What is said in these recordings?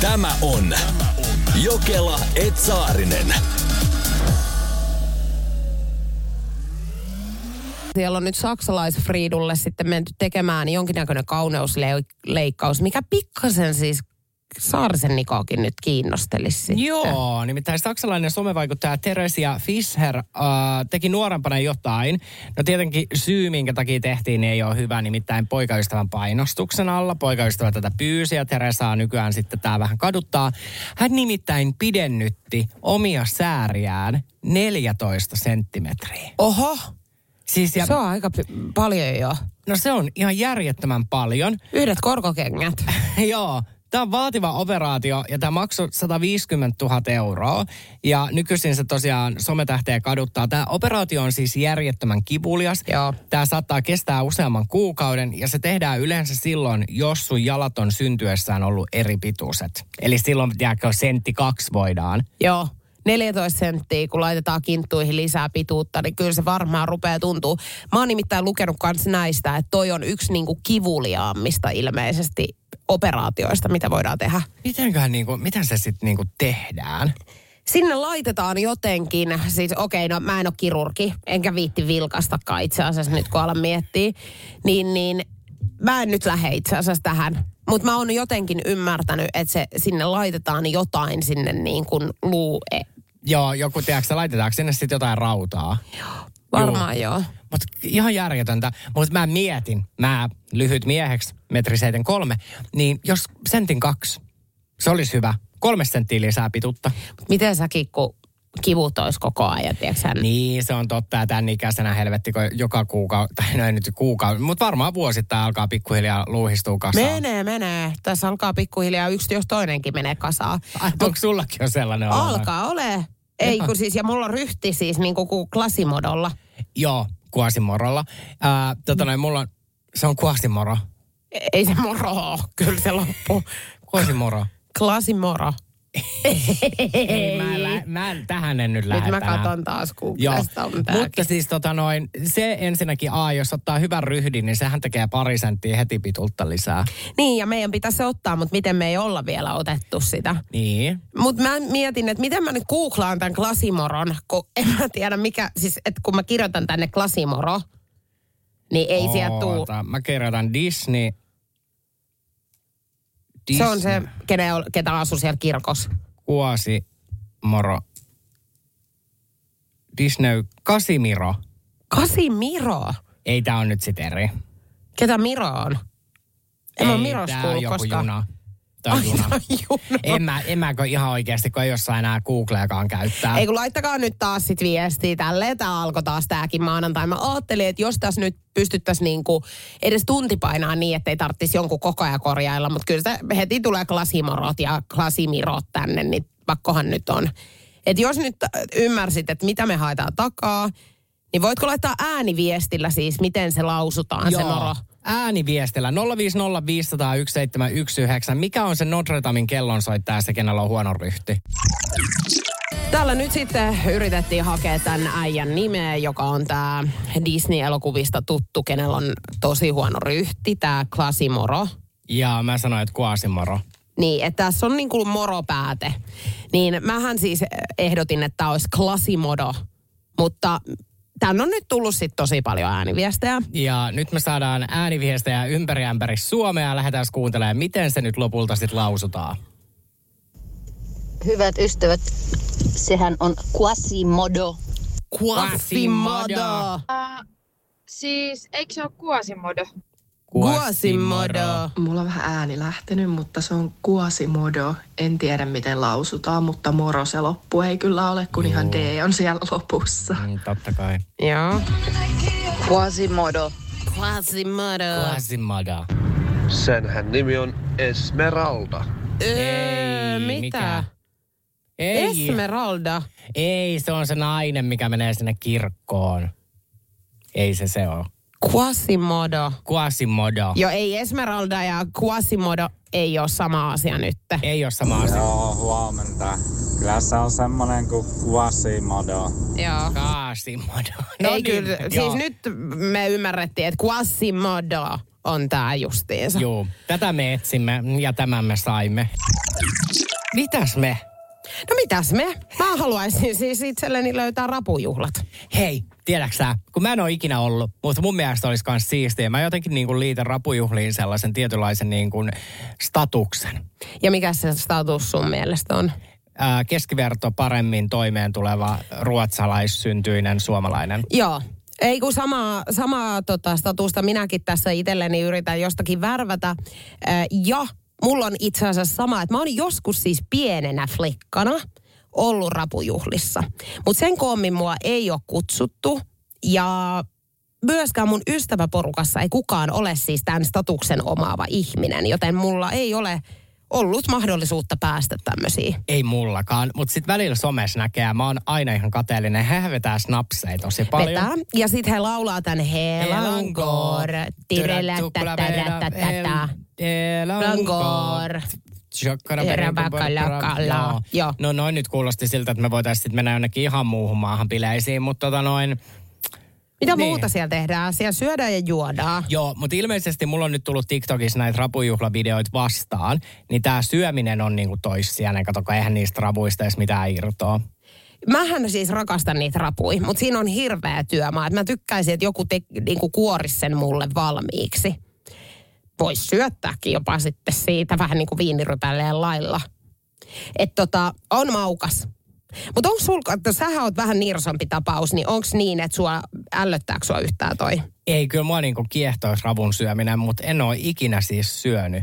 Tämä on Jokela Etsaarinen. Siellä on nyt saksalaisfriidulle sitten menty tekemään jonkinnäköinen kauneusleikkaus, mikä pikkasen siis Saarisen Nikoakin nyt kiinnostelisi. Joo, nimittäin saksalainen somevaikuttaja Teresia Fischer äh, teki nuorempana jotain. No tietenkin syy, minkä takia tehtiin, niin ei ole hyvä, nimittäin poikaystävän painostuksen alla. Poikaystävä tätä pyysi ja Teresaa nykyään sitten tämä vähän kaduttaa. Hän nimittäin pidennytti omia sääriään 14 senttimetriä. Oho, Siis ja, se on aika p- paljon jo. no se on ihan järjettömän paljon. Yhdet korkokengät. Joo, tämä on vaativa operaatio ja tämä maksoi 150 000 euroa. Ja nykyisin se tosiaan sometähteä kaduttaa. Tämä operaatio on siis järjettömän kivulias. Joo. Tämä saattaa kestää useamman kuukauden ja se tehdään yleensä silloin, jos sun jalat on syntyessään ollut eri pituiset. Eli silloin, tiedätkö, sentti kaksi voidaan. Joo. 14 senttiä, kun laitetaan kinttuihin lisää pituutta, niin kyllä se varmaan rupeaa tuntuu. Mä oon nimittäin lukenut kans näistä, että toi on yksi niinku kivuliaammista ilmeisesti operaatioista, mitä voidaan tehdä. Mitenköhän niinku, miten se sitten niinku tehdään? Sinne laitetaan jotenkin, siis okei, okay, no mä en ole kirurgi, enkä viitti vilkastakaan itse asiassa nyt kun alan miettiä, niin, niin mä en nyt lähde itse asiassa tähän. Mutta mä oon jotenkin ymmärtänyt, että se sinne laitetaan jotain sinne niin kuin luu... e- Joo, joku, tiedätkö, laitetaanko sinne sitten jotain rautaa? Varmaan joo. Mutta ihan järjetöntä. Mutta mä mietin, mä lyhyt mieheksi, metri kolme, niin jos sentin kaksi, se olisi hyvä. Kolme senttiä lisää pituutta. Mut miten säkin, kun kivut olisi koko ajan, tiedätkö sä? Niin, se on totta. Ja tämän ikäisenä helvetti, kun joka kuukausi, tai no ei nyt kuukausi, mutta varmaan vuosittain alkaa pikkuhiljaa luuhistua kasaan. Menee, menee. Tässä alkaa pikkuhiljaa yksi, jos toinenkin menee kasaan. Ai, onko sullakin jo sellainen? Alkaa ole. Ei kun siis, ja mulla on ryhti siis niin kuin klasimodolla. Joo, kuasimorolla. Ää, tota noin, mulla on, se on kuasimoro. Ei se moro kyllä se loppuu. Kuasimoro. Klasimoro. Ei, mä, en lä- mä tähän en nyt lähde Nyt mä katon taas Joo, Googlesta. on tääkin. mutta siis tota noin, se ensinnäkin A, jos ottaa hyvän ryhdin, niin sehän tekee pari senttiä heti pitulta lisää. Niin, ja meidän pitäisi se ottaa, mutta miten me ei olla vielä otettu sitä. Niin. Mutta mä mietin, että miten mä nyt googlaan tämän klasimoron, kun en mä tiedä mikä, siis että kun mä kirjoitan tänne klasimoro, niin ei sieltä tuu. Oota, Mä kirjoitan Disney. Se on se, kenen, ketä asuu siellä kirkossa. Kuosi moro. Disney Kasimiro. Kasimiro. Ei tää on nyt sit eri. Ketä Miro on? En Ei, Miros tää on kuullut koskaan. juna. Tai Ai, juna. juna. En mä, en mäkö ihan oikeasti, kun ei jossain enää Googleakaan käyttää. Ei kun laittakaa nyt taas sit viestiä tälleen. Tämä alkoi taas tääkin maanantai. Mä ajattelin, että jos tässä nyt pystyttäisiin niinku edes tunti painaa niin, ettei tarvitsisi jonkun koko ajan korjailla. Mutta kyllä se heti tulee klasimorot ja klasimirot tänne, niin pakkohan nyt on. Et jos nyt ymmärsit, että mitä me haetaan takaa, niin voitko laittaa ääniviestillä siis, miten se lausutaan se moro? Ääniviestillä 050501719. Mikä on se Notre Damen kellonsoittaja se, kenellä on huono ryhti? Täällä nyt sitten yritettiin hakea tämän äijän nimeä, joka on tämä Disney-elokuvista tuttu, kenellä on tosi huono ryhti, tämä Klasimoro. Ja mä sanoin, että Kuasimoro. Niin, että tässä on niin kuin moropääte. Niin mähän siis ehdotin, että tämä olisi Klasimodo, mutta tänne on nyt tullut sitten tosi paljon ääniviestejä. Ja nyt me saadaan ääniviestejä ympäri ämpäri Suomea ja lähdetään kuuntelemaan, miten se nyt lopulta sitten lausutaan. Hyvät ystävät, sehän on Quasimodo. Quasimodo. Siis, eikö se ole Kuosimodo? Mulla on vähän ääni lähtenyt, mutta se on Quasimodo. En tiedä miten lausutaan, mutta moro se loppu ei kyllä ole, kun ihan D on siellä lopussa. Mm, totta kai. Joo. Quasimodo. Quasimodo. Quasimodo. Senhän nimi on Esmeralda. Öö, Ei, mitä? mikä? Ei, Esmeralda. ei, se on se nainen, mikä menee sinne kirkkoon. Ei se se ole. Quasimodo. Quasimodo. Joo, ei Esmeralda ja Quasimodo ei ole sama asia nyt. Ei ole sama asia. Joo, huomenta. Kyllä se on semmonen kuin Quasimodo. Joo. Quasimodo. No ei kyllä, siis nyt me ymmärrettiin, että Quasimodo on tää justiinsa. Joo, tätä me etsimme ja tämän me saimme. Mitäs me? No mitäs me? Mä haluaisin siis itselleni löytää rapujuhlat. Hei, tiedäksä, kun mä en ole ikinä ollut, mutta mun mielestä olisi myös siistiä. Mä jotenkin niin kuin liitän rapujuhliin sellaisen tietynlaisen niin kuin statuksen. Ja mikä se status sun mielestä on? Ää, keskiverto paremmin toimeen tuleva ruotsalaissyntyinen suomalainen. Joo. Ei kun samaa, samaa tota, statusta minäkin tässä itselleni yritän jostakin värvätä. Ja mulla on itse asiassa sama, että mä oon joskus siis pienenä flikkana ollut rapujuhlissa. Mutta sen koommin mua ei ole kutsuttu. Ja myöskään mun ystäväporukassa ei kukaan ole siis tämän statuksen omaava ihminen, joten mulla ei ole ollut mahdollisuutta päästä tämmöisiin. Ei mullakaan, mutta sitten välillä somessa näkee, ja mä oon aina ihan kateellinen. He vetää snapseja tosi paljon. Vetää. Ja sitten he laulaa tämän Helankor, Tervekalakala. Joo. No noin nyt kuulosti siltä, että me voitaisiin sitten mennä jonnekin ihan muuhun maahan bileisiin, mutta tota noin... Mitä Niin. muuta siellä tehdään? Siellä syödään ja juodaan. Joo, mutta ilmeisesti mulla on nyt tullut TikTokissa näitä rapujuhlavideoita vastaan, niin tämä syöminen on niinku toissijainen. Kato, kun eihän niistä rapuista edes mitään irtoa. Mähän siis rakastan niitä rapui, mutta siinä on hirveä työmaa. Mä tykkäisin, että joku te, niinku kuorisi sen mulle valmiiksi. Voisi syöttääkin jopa sitten siitä vähän niin kuin viinirypälleen lailla. Että tota, on maukas. Mutta onko sulla, että sähän oot vähän nirsompi tapaus, niin onko niin, että sua ällöttääkö sua yhtään toi? Ei, kyllä mua niinku kiehtoisi ravun syöminen, mutta en ole ikinä siis syönyt.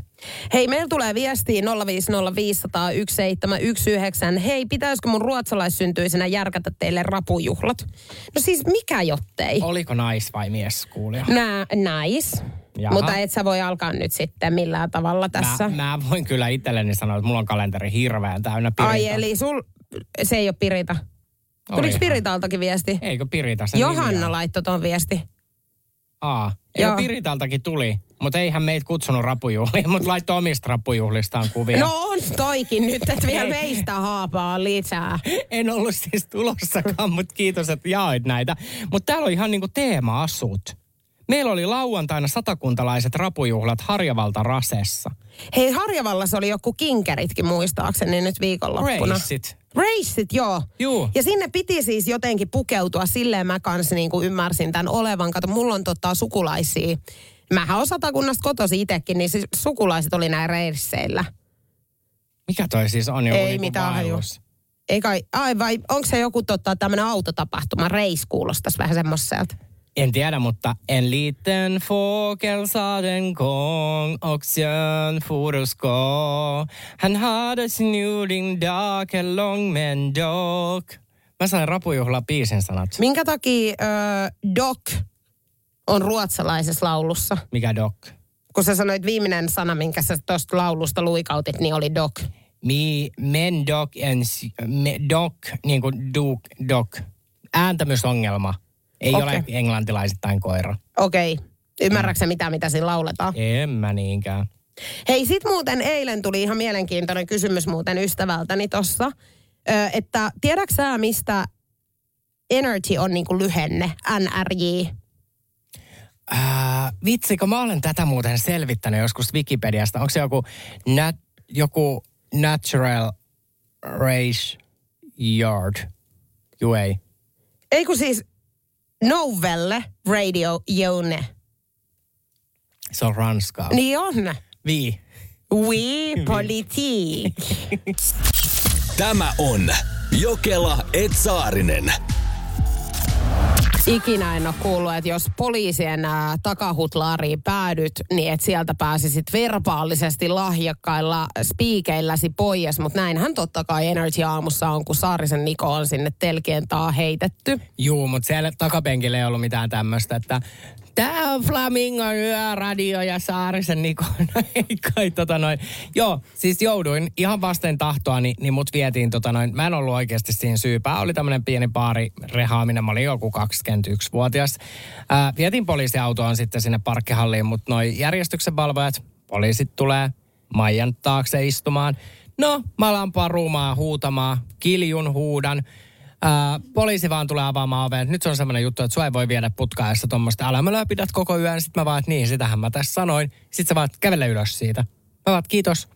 Hei, meillä tulee viestiä 050501719. Hei, pitäisikö mun ruotsalaissyntyisenä järkätä teille rapujuhlat? No siis mikä jottei? Oliko nais- vai mies kuulija? Nää, nice. Jaha. Mutta et sä voi alkaa nyt sitten millään tavalla tässä. Mä, mä voin kyllä itselleni sanoa, että mulla on kalenteri hirveän täynnä pirita. Ai eli sul, se ei ole Pirita. Tuliko. Piritaltakin viesti? Eikö Pirita se nimi Johanna ole? laittoi ton viesti. Aa, Joo. Piritaltakin tuli, mutta eihän meitä kutsunut rapujuhliin, mutta laittoi omista rapujuhlistaan kuvia. No on toikin nyt, että vielä Ei. meistä haapaa lisää. En ollut siis tulossakaan, mutta kiitos, että jaoit näitä. Mutta täällä on ihan niinku teema-asut. Meillä oli lauantaina satakuntalaiset rapujuhlat Harjavalta Rasessa. Hei, Harjavallassa oli joku kinkeritkin muistaakseni nyt viikonloppuna. Reissit. Reissit, joo. Juu. Ja sinne piti siis jotenkin pukeutua, silleen mä kanssa niin kuin ymmärsin tämän olevan. Kato, mulla on tota sukulaisia. Mähän on satakunnasta kotosi itsekin, niin siis sukulaiset oli näin reisseillä. Mikä toi siis on joku Ei niinku mitään vaellus? Ei kai, ai vai, onko se joku tota, tämmöinen autotapahtuma? Reis kuulostaisi vähän semmoiselta. En tiedä, mutta en liten fågel sa den gång och Björn for att ska. Han hade sin odling dag lång men dock. Mä sain rapujuhla biisin sanat. Minkä takia ö, Doc on ruotsalaisessa laulussa? Mikä doc? Kun sä sanoit viimeinen sana, minkä sä tuosta laulusta luikautit, niin oli Doc. Mi, men dock en, s- me, doc, niin kuin duk, doc. Ääntämysongelma. Ei Okei. ole englantilaisittain koira. Okei. Okay. Ymmärrätkö sä mitä, mitä siinä lauletaan? En mä niinkään. Hei, sit muuten eilen tuli ihan mielenkiintoinen kysymys muuten ystävältäni tossa. Ö, että tiedätkö sä, mistä Energy on niinku lyhenne, NRJ? Äh, vitsi, kun mä olen tätä muuten selvittänyt joskus Wikipediasta. Onko se joku, nat, joku natural race yard? Juu ei. Ei kun siis Novelle Radio Jone. Se on ranskaa. Niin on. Vi. Oui, politique. Tämä on Jokela Etsaarinen. Ikinä en ole kuullut, että jos poliisien ää, takahutlaariin päädyt, niin että sieltä pääsisit verbaalisesti lahjakkailla spiikeilläsi pois. Mutta näinhän totta kai Energy aamussa on, kun Saarisen Niko on sinne telkien taa heitetty. Juu, mutta siellä takapenkillä ei ollut mitään tämmöistä, että Tää on Flamingon yöradio ja Saarisen Niko. No ei kai tota noin. Joo, siis jouduin ihan vasten tahtoa, niin, niin mut vietiin tota noin. Mä en ollut oikeasti siinä syypää. Oli tämmönen pieni baari rehaaminen. Mä olin joku 21-vuotias. Ää, vietiin poliisiautoon sitten sinne parkkihalliin, mutta noi järjestyksen valvojat, poliisit tulee Maijan taakse istumaan. No, mä alan parumaa, huutamaan, kiljun huudan. Ää, poliisi vaan tulee avaamaan oven. Nyt se on semmoinen juttu, että sua ei voi viedä putkaessa tuommoista. Älä mä pidät koko yön. Sitten mä vaan, että niin, sitähän mä tässä sanoin. Sitten sä vaan, kävele ylös siitä. Mä vaan, kiitos.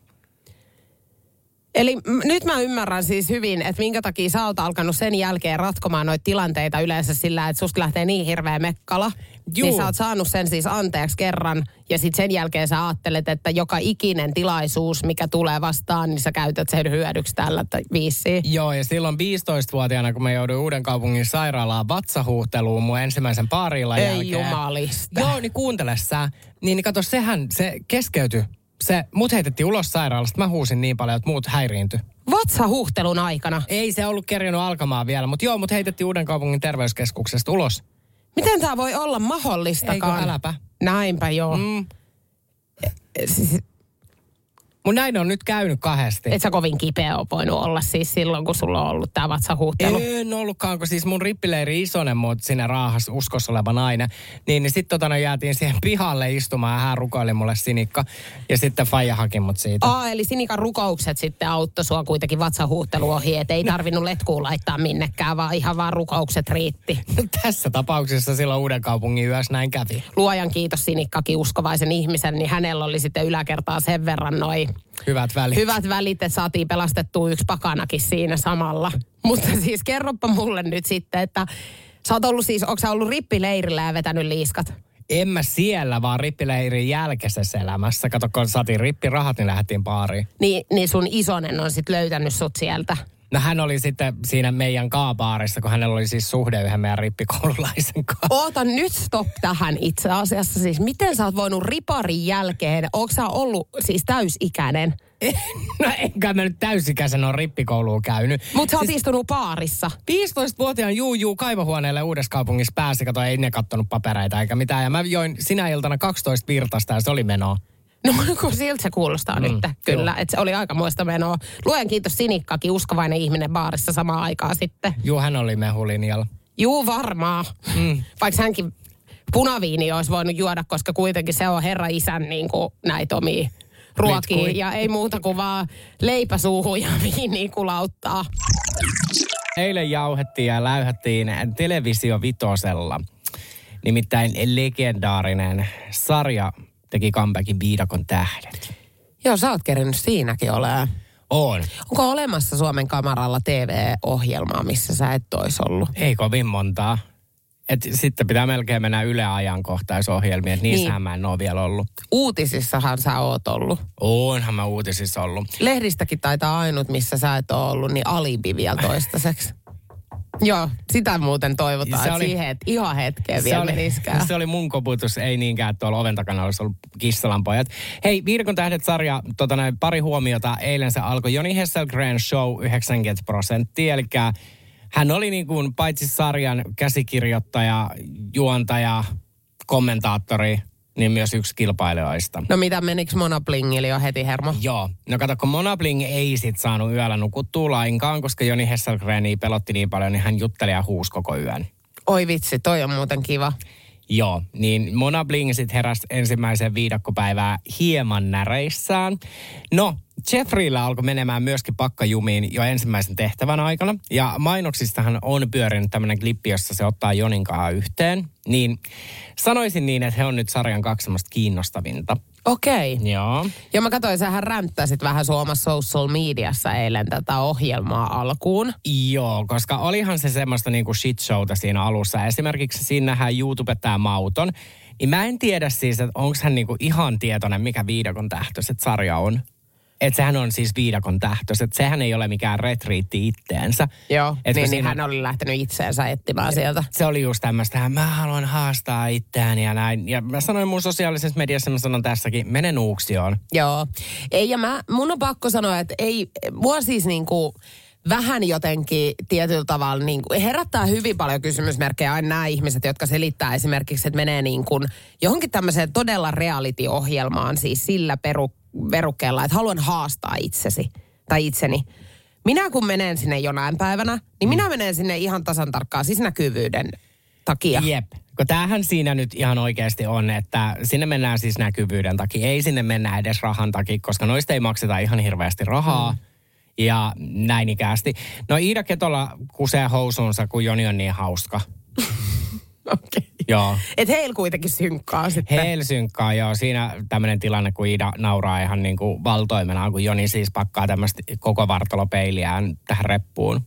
Eli m- nyt mä ymmärrän siis hyvin, että minkä takia sä oot alkanut sen jälkeen ratkomaan noita tilanteita yleensä sillä, että susta lähtee niin hirveä mekkala. Juu. Niin sä oot saanut sen siis anteeksi kerran ja sitten sen jälkeen sä ajattelet, että joka ikinen tilaisuus, mikä tulee vastaan, niin sä käytät sen hyödyksi tällä viisiin. Joo, ja silloin 15-vuotiaana, kun mä jouduin uuden kaupungin sairaalaan vatsahuhteluun mun ensimmäisen paarilla Ei jälkeen. jumalista. Joo, niin kuuntele sä. Niin, niin kato, sehän, se keskeytyi. Se, mut heitettiin ulos sairaalasta. Mä huusin niin paljon, että muut häiriintyi. Vatsahuhtelun aikana. Ei se ollut kerjonnut alkamaan vielä, mutta joo, mut heitettiin uuden kaupungin terveyskeskuksesta ulos. Miten tämä voi olla mahdollistakaan? Eikö äläpä? Näinpä joo. Mm. Mm. Siis, Mun näin on nyt käynyt kahdesti. et sä kovin kipeä ole voinut olla siis silloin, kun sulla on ollut tämä vatsahuhtelu. En ollutkaan, kun siis mun rippileiri isonen mut sinne raahas uskossa oleva nainen. Niin, niin sitten totana jäätiin siihen pihalle istumaan ja hän rukoili mulle sinikka. Ja sitten Faija haki mut siitä. Aa, eli Sinikan rukoukset sitten auttoi sua kuitenkin vatsahuhtelu ohi, että ei tarvinnut letkuun laittaa minnekään, vaan ihan vaan rukoukset riitti. Tässä tapauksessa silloin uuden kaupungin yössä näin kävi. Luojan kiitos Sinikkakin uskovaisen ihmisen, niin hänellä oli sitten yläkertaa sen verran noi Hyvät välit. hyvät välit, että saatiin pelastettua yksi pakanakin siinä samalla. Mutta siis kerropa mulle nyt sitten, että sä oot ollut siis, onko ollut rippileirillä ja vetänyt liiskat? En mä siellä, vaan rippileirin jälkeisessä elämässä. Kato, kun saatiin rippirahat, niin lähdettiin baariin. Niin, niin sun isonen on sitten löytänyt sut sieltä. No hän oli sitten siinä meidän kaabaarissa, kun hänellä oli siis suhde yhden meidän rippikoululaisen kanssa. Oota nyt stop tähän itse asiassa. Siis miten sä oot voinut riparin jälkeen, onko sä ollut siis täysikäinen? No enkä mä nyt täysikäisen ole rippikouluun käynyt. Mutta sä oot istunut baarissa. 15-vuotiaan juu juu kaivohuoneelle uudessa kaupungissa pääsi, kato ei ne kattonut papereita eikä mitään. Ja mä join sinä iltana 12 virtasta ja se oli menoa. No kun siltä se kuulostaa mm, nyt, kyllä. Että se oli aika muista menoa. Luen kiitos Sinikkakin, uskovainen ihminen baarissa samaan aikaan sitten. Juu, hän oli mehulinjalla. Juu, varmaa. Mm. Vaikka hänkin punaviini olisi voinut juoda, koska kuitenkin se on herra isän niin kuin näitä omia ruokia. Litkui. Ja ei muuta kuin vaan leipä suuhun ja viiniä kulauttaa. Eilen jauhettiin ja läyhättiin televisio vitosella. Nimittäin legendaarinen sarja teki comebackin Viidakon tähdet. Joo, sä oot kerinyt siinäkin olemaan. On. Onko olemassa Suomen kamaralla TV-ohjelmaa, missä sä et ois ollut? Ei kovin montaa. Et sitten pitää melkein mennä Yle ajankohtaisohjelmiin, että niissähän Niin. mä en ole vielä ollut. Uutisissahan sä oot ollut. Onhan mä uutisissa ollut. Lehdistäkin taitaa ainut, missä sä et ole ollut, niin alibi vielä toistaiseksi. Joo, sitä muuten toivotaan, Se että oli- siihen et ihan hetkeen Se vielä oli, meniskään. se oli mun koputus, ei niinkään, että tuolla oven takana olisi ollut Kissalan pojat. Hei, Viidakon tähdet-sarja, tota näin, pari huomiota. Eilen se alkoi Joni Hesselgren show 90 prosenttia, eli hän oli niin kuin paitsi sarjan käsikirjoittaja, juontaja, kommentaattori, niin myös yksi kilpailijoista. No mitä menikö Monoblingille jo heti hermo? Joo. No kato, kun Monabling ei sit saanut yöllä nukuttua lainkaan, koska Joni Hesselgreni pelotti niin paljon, niin hän jutteli ja huusi koko yön. Oi vitsi, toi on muuten kiva. Joo, niin Mona Bling sitten heräsi ensimmäiseen viidakkopäivään hieman näreissään. No, Jeffreyllä alkoi menemään myöskin pakkajumiin jo ensimmäisen tehtävän aikana. Ja mainoksistahan on pyörinyt tämmöinen klippi, jossa se ottaa Joninkaan yhteen. Niin sanoisin niin, että he on nyt sarjan kaksi semmoista kiinnostavinta. Okei. Okay. Joo. Ja mä katsoin, sähän ränttäsit vähän Suomessa social mediassa eilen tätä ohjelmaa alkuun. Joo, koska olihan se semmoista niinku shit showta siinä alussa. Esimerkiksi siinä nähdään YouTube tämä Mauton. Niin mä en tiedä siis, että onko hän niinku ihan tietoinen, mikä viidakon tähtöiset sarja on. Että sehän on siis viidakon tähtöiset. Sehän ei ole mikään retriitti itteensä. Joo, Et niin, niin siinä- hän oli lähtenyt itseensä etsimään sieltä. Se oli just tämmöistä, mä haluan haastaa itseäni ja näin. Ja mä sanoin mun sosiaalisessa mediassa, mä sanon tässäkin, mene nuuksioon. Joo. Ei, ja mä, mun on pakko sanoa, että ei, mua siis niinku vähän jotenkin tietyllä tavalla niin kuin, herättää hyvin paljon kysymysmerkkejä aina nämä ihmiset, jotka selittää esimerkiksi, että menee niin kuin johonkin tämmöiseen todella reality-ohjelmaan siis sillä peru, verukkeella, että haluan haastaa itsesi tai itseni. Minä kun menen sinne jonain päivänä, niin minä menen sinne ihan tasan tarkkaan siis näkyvyyden takia. Jep. Kun tämähän siinä nyt ihan oikeasti on, että sinne mennään siis näkyvyyden takia. Ei sinne mennä edes rahan takia, koska noista ei makseta ihan hirveästi rahaa. Mm. Ja näin ikästi. No Iida Ketola kusee housuunsa, kun Joni on niin hauska. Okay. Joo. Et heillä kuitenkin synkkaa sitten. Heil synkkaa, joo. Siinä tämmöinen tilanne, kun Ida nauraa ihan niin kuin valtoimenaan, kun Joni siis pakkaa tämmöistä koko vartalopeiliään tähän reppuun.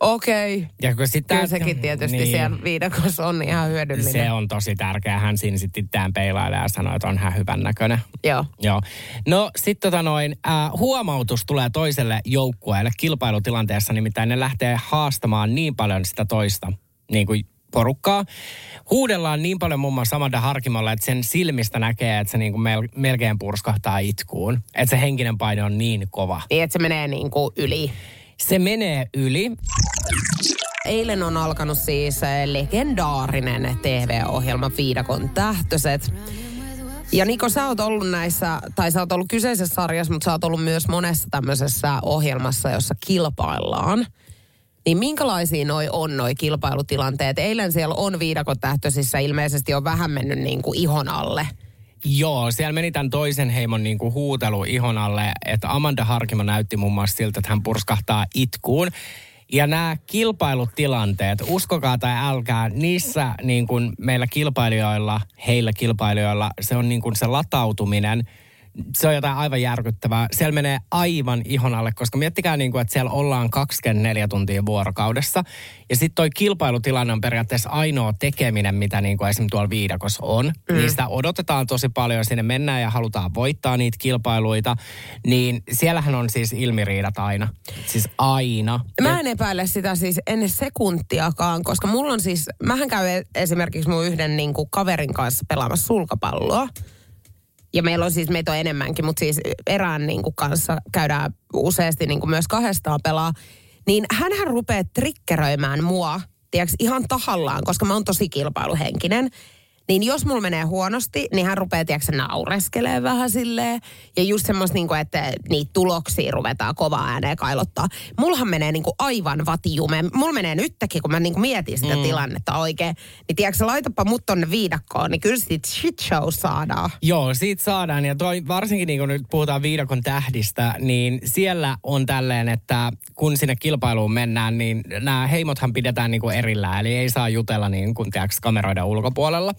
Okei. Ja kun sit Kyllä sekin tietysti niin. siellä viidakossa on ihan hyödyllinen. Se on tosi tärkeä. Hän siinä sitten itseään peilailee ja sanoo, että on hän hyvän näköinen. Joo. Joo. No sitten tota noin, äh, huomautus tulee toiselle joukkueelle kilpailutilanteessa, nimittäin ne lähtee haastamaan niin paljon sitä toista niin kuin porukkaa. Huudellaan niin paljon muun muassa Amanda Harkimolla, että sen silmistä näkee, että se niin kuin mel- melkein purskahtaa itkuun. Että se henkinen paine on niin kova. Niin, että se menee niin kuin yli. Se menee yli. Eilen on alkanut siis eh, legendaarinen TV-ohjelma Viidakon tähtöiset. Ja Niko, sä oot ollut näissä, tai sä oot ollut kyseisessä sarjassa, mutta sä oot ollut myös monessa tämmöisessä ohjelmassa, jossa kilpaillaan. Niin minkälaisia noi on noi kilpailutilanteet? Eilen siellä on Viidakon tähtöisissä ilmeisesti on vähän mennyt niin kuin ihon alle. Joo, siellä meni tämän toisen heimon niin kuin huutelu ihon alle, että Amanda Harkimo näytti muun muassa siltä, että hän purskahtaa itkuun. Ja nämä kilpailutilanteet, uskokaa tai älkää, niissä niin kuin meillä kilpailijoilla, heillä kilpailijoilla, se on niin kuin se latautuminen, se on jotain aivan järkyttävää. Siellä menee aivan ihon alle, koska miettikää niin kuin, että siellä ollaan 24 tuntia vuorokaudessa. Ja sitten toi kilpailutilanne on periaatteessa ainoa tekeminen, mitä niin kuin esimerkiksi tuolla viidakossa on. Mm. Niistä odotetaan tosi paljon, sinne mennään ja halutaan voittaa niitä kilpailuita. Niin siellähän on siis ilmiriidat aina. Siis aina. Mä en epäile sitä siis ennen sekuntiakaan, koska mulla on siis, mähän käyn esimerkiksi mun yhden niin kuin kaverin kanssa pelaamassa sulkapalloa. Ja meillä on siis, meitä on enemmänkin, mutta siis erään niin kuin kanssa käydään useasti niin kuin myös kahdestaan pelaa. Niin hänhän rupeaa trikkeröimään mua, tiedätkö, ihan tahallaan, koska mä oon tosi kilpailuhenkinen. Niin jos mulla menee huonosti, niin hän rupeaa, tiedätkö, naureskelee vähän silleen. Ja just semmoista, niin kuin, että niitä tuloksia ruvetaan kovaa ääneen kailottaa. Mullahan menee niin kuin aivan vatijume. Mulla menee nytkin, kun mä niin kuin mietin sitä mm. tilannetta oikein. Niin tiedätkö, laitapa mut tonne viidakkoon, niin kyllä siitä shit show saadaan. Joo, siitä saadaan. Ja toi, varsinkin niin kun nyt puhutaan viidakon tähdistä, niin siellä on tälleen, että kun sinne kilpailuun mennään, niin nämä heimothan pidetään niin kuin erillään. Eli ei saa jutella niin kuin tiedätkö, kameroiden ulkopuolella.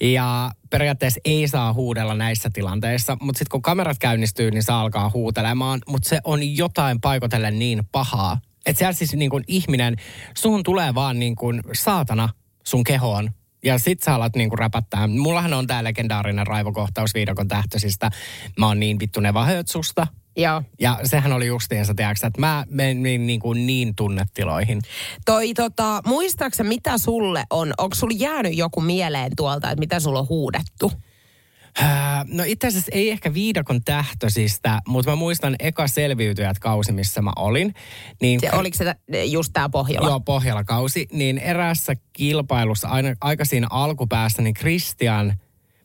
Ja periaatteessa ei saa huudella näissä tilanteissa, mutta sitten kun kamerat käynnistyy, niin saa alkaa huutelemaan. Mutta se on jotain paikotellen niin pahaa. Että siellä siis niin kuin ihminen, suhun tulee vaan niin kuin saatana sun kehoon. Ja sit sä alat niinku räpättää. Mullahan on tää legendaarinen raivokohtaus viidakon tähtöisistä. Mä oon niin vittu neva susta. Joo. Ja sehän oli justiinsa, tiedätkö, että mä menin niin, kuin niin tunnetiloihin. Toi tota, muistaaksä mitä sulle on? Onko sulla jäänyt joku mieleen tuolta, että mitä sulla on huudettu? Öö, no itse asiassa ei ehkä viidakon tähtöisistä, mutta mä muistan eka selviytyjät kausi, missä mä olin. Niin Se, oliko se just tää Pohjola? Joo, Pohjola-kausi. Niin eräässä kilpailussa, aina, aika siinä alkupäässä, niin Christian,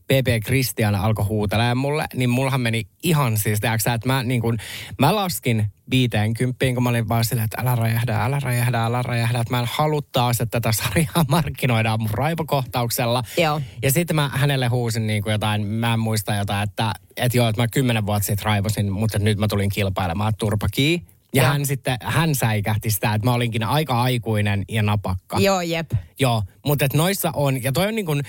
PP Christian alkoi huutelemaan mulle. Niin mullahan meni ihan siis, tiedätkö että mä, niin kun, mä laskin 50, kun mä olin vaan silleen, että älä räjähdä, älä räjähdä, älä räjähdä. Että mä en halua taas, että tätä sarjaa markkinoidaan mun raivokohtauksella. Joo. Ja sitten mä hänelle huusin niin kuin jotain, mä en muista jotain, että, että joo, että mä kymmenen vuotta sitten raivosin, mutta nyt mä tulin kilpailemaan turpakii. Ja hän sitten, hän säikähti sitä, että mä olinkin aika aikuinen ja napakka. Joo, jep. Joo, mutta et noissa on, ja toi on niin kuin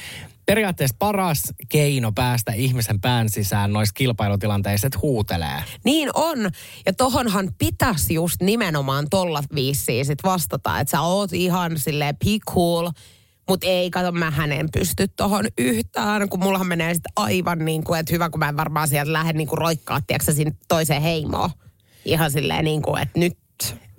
periaatteessa paras keino päästä ihmisen pään sisään noissa kilpailutilanteissa, että huutelee. Niin on. Ja tohonhan pitäisi just nimenomaan tolla viisiin sit vastata, että sä oot ihan silleen be cool, mutta ei, kato, mä hänen pysty tohon yhtään, kun mullahan menee sitten aivan niin kuin, että hyvä, kun mä en varmaan sieltä lähde niin kuin roikkaa, tiedätkö, sinne toiseen heimoon. Ihan silleen niin kuin, että nyt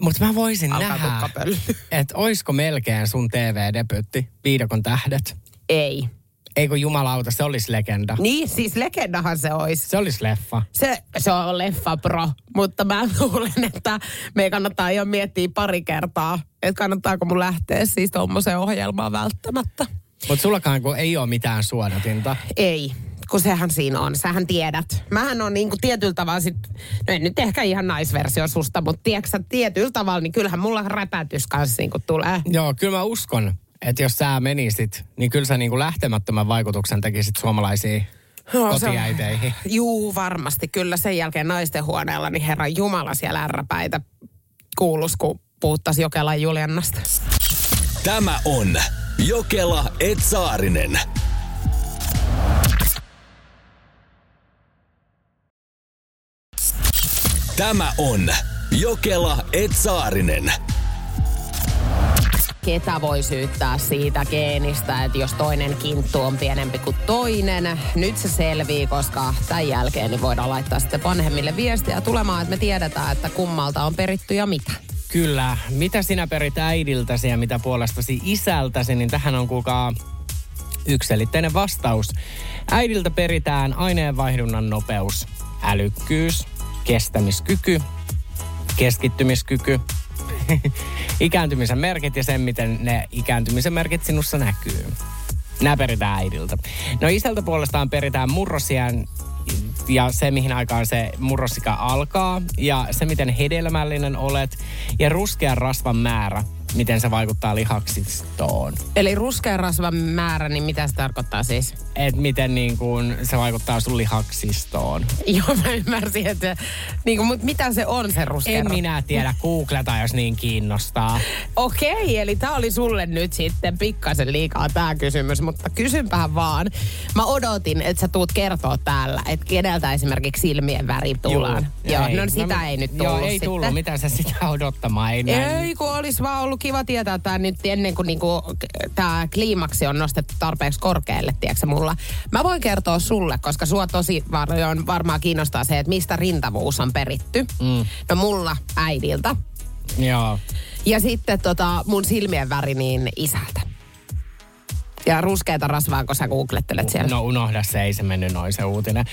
Mutta mä voisin alkaa nähdä, että oisko melkein sun TV-debyytti, Viidakon tähdet. Ei. Eikö jumalauta, se olisi legenda. Niin, siis legendahan se olisi. Se olisi leffa. Se, se on leffa pro, mutta mä luulen, että me kannattaa jo miettiä pari kertaa, että kannattaako mun lähteä siis tuommoiseen ohjelmaan välttämättä. Mutta sullakaan kun ei ole mitään suodatinta. Ei, kun sehän siinä on, sähän tiedät. Mähän on niinku tietyllä tavalla sit, no en nyt ehkä ihan naisversio susta, mutta tiedätkö tietyllä tavalla, niin kyllähän mulla räpätys kanssa niinku tulee. Joo, kyllä mä uskon, että jos sä menisit, niin kyllä sä niinku lähtemättömän vaikutuksen tekisit suomalaisiin No, se kotiäiteihin. Juu, varmasti. Kyllä sen jälkeen naisten huoneella, niin herran jumala siellä ärräpäitä kuulus, kun puhuttaisiin Jokelan Juliannasta. Tämä on Jokela et Tämä on Jokela et Saarinen. ketä voi syyttää siitä geenistä, että jos toinen kinttu on pienempi kuin toinen. Nyt se selvii, koska tämän jälkeen niin voidaan laittaa sitten vanhemmille viestiä tulemaan, että me tiedetään, että kummalta on peritty ja mitä. Kyllä. Mitä sinä perit äidiltäsi ja mitä puolestasi isältäsi, niin tähän on kuulkaa ykselitteinen vastaus. Äidiltä peritään aineenvaihdunnan nopeus, älykkyys, kestämiskyky, keskittymiskyky, ikääntymisen merkit ja sen, miten ne ikääntymisen merkit sinussa näkyy. Nämä peritään äidiltä. No isältä puolestaan peritään murrosiän ja se, mihin aikaan se murrosika alkaa ja se, miten hedelmällinen olet ja ruskean rasvan määrä, miten se vaikuttaa lihaksistoon. Eli ruskean rasvan määrä, niin mitä se tarkoittaa siis? Et miten niin kun se vaikuttaa sun lihaksistoon. Joo, mä ymmärsin, että niin kuin, mutta mitä se on se ruskea En minä tiedä, googleta jos niin kiinnostaa. Okei, eli tämä oli sulle nyt sitten pikkasen liikaa tämä kysymys, mutta kysynpähän vaan. Mä odotin, että sä tuut kertoa täällä, että keneltä esimerkiksi silmien väri tullaan. Joo, no sitä Mä- ei nyt tullut Joo, ei sitten. tullut. Mitä sä sitä odottamaan? Ei. Ei, kun olisi vaan ollut kiva tietää tämä nyt ennen kuin niinku, tämä kliimaksi on nostettu tarpeeksi korkealle, tiedätkö mulla. Mä voin kertoa sulle, koska sua tosi var- varmaan kiinnostaa se, että mistä rintavuus on peritty. Mm. No mulla äidiltä. Joo. Ja sitten tota, mun silmien väri niin isältä. Ja ruskeita rasvaa, kun sä googlettelet siellä. No unohda se, ei se mennyt noin se uutinen.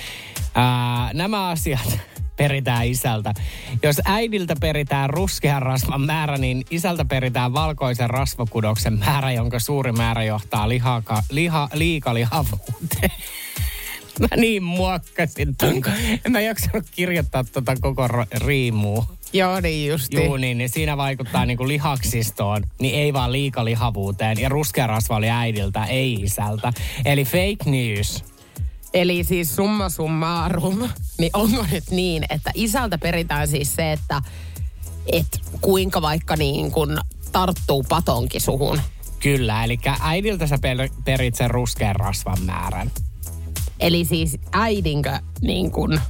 Ää, nämä asiat peritään isältä. Jos äidiltä peritään ruskean rasvan määrä, niin isältä peritään valkoisen rasvakudoksen määrä, jonka suuri määrä johtaa lihaka, liha, liikalihavuuteen. Mä niin muokkasin ton. En mä jaksanut kirjoittaa tota koko riimua. Joo, niin justi. Juu, niin, niin siinä vaikuttaa niinku lihaksistoon, niin ei vaan liikalihavuuteen. Ja ruskea rasva oli äidiltä, ei isältä. Eli fake news. Eli siis summa summarum, niin onko nyt niin, että isältä peritään siis se, että et kuinka vaikka niin kun tarttuu patonki suhun. Kyllä, eli äidiltä sä per, perit sen ruskean rasvan määrän. Eli siis äidinkö niin kun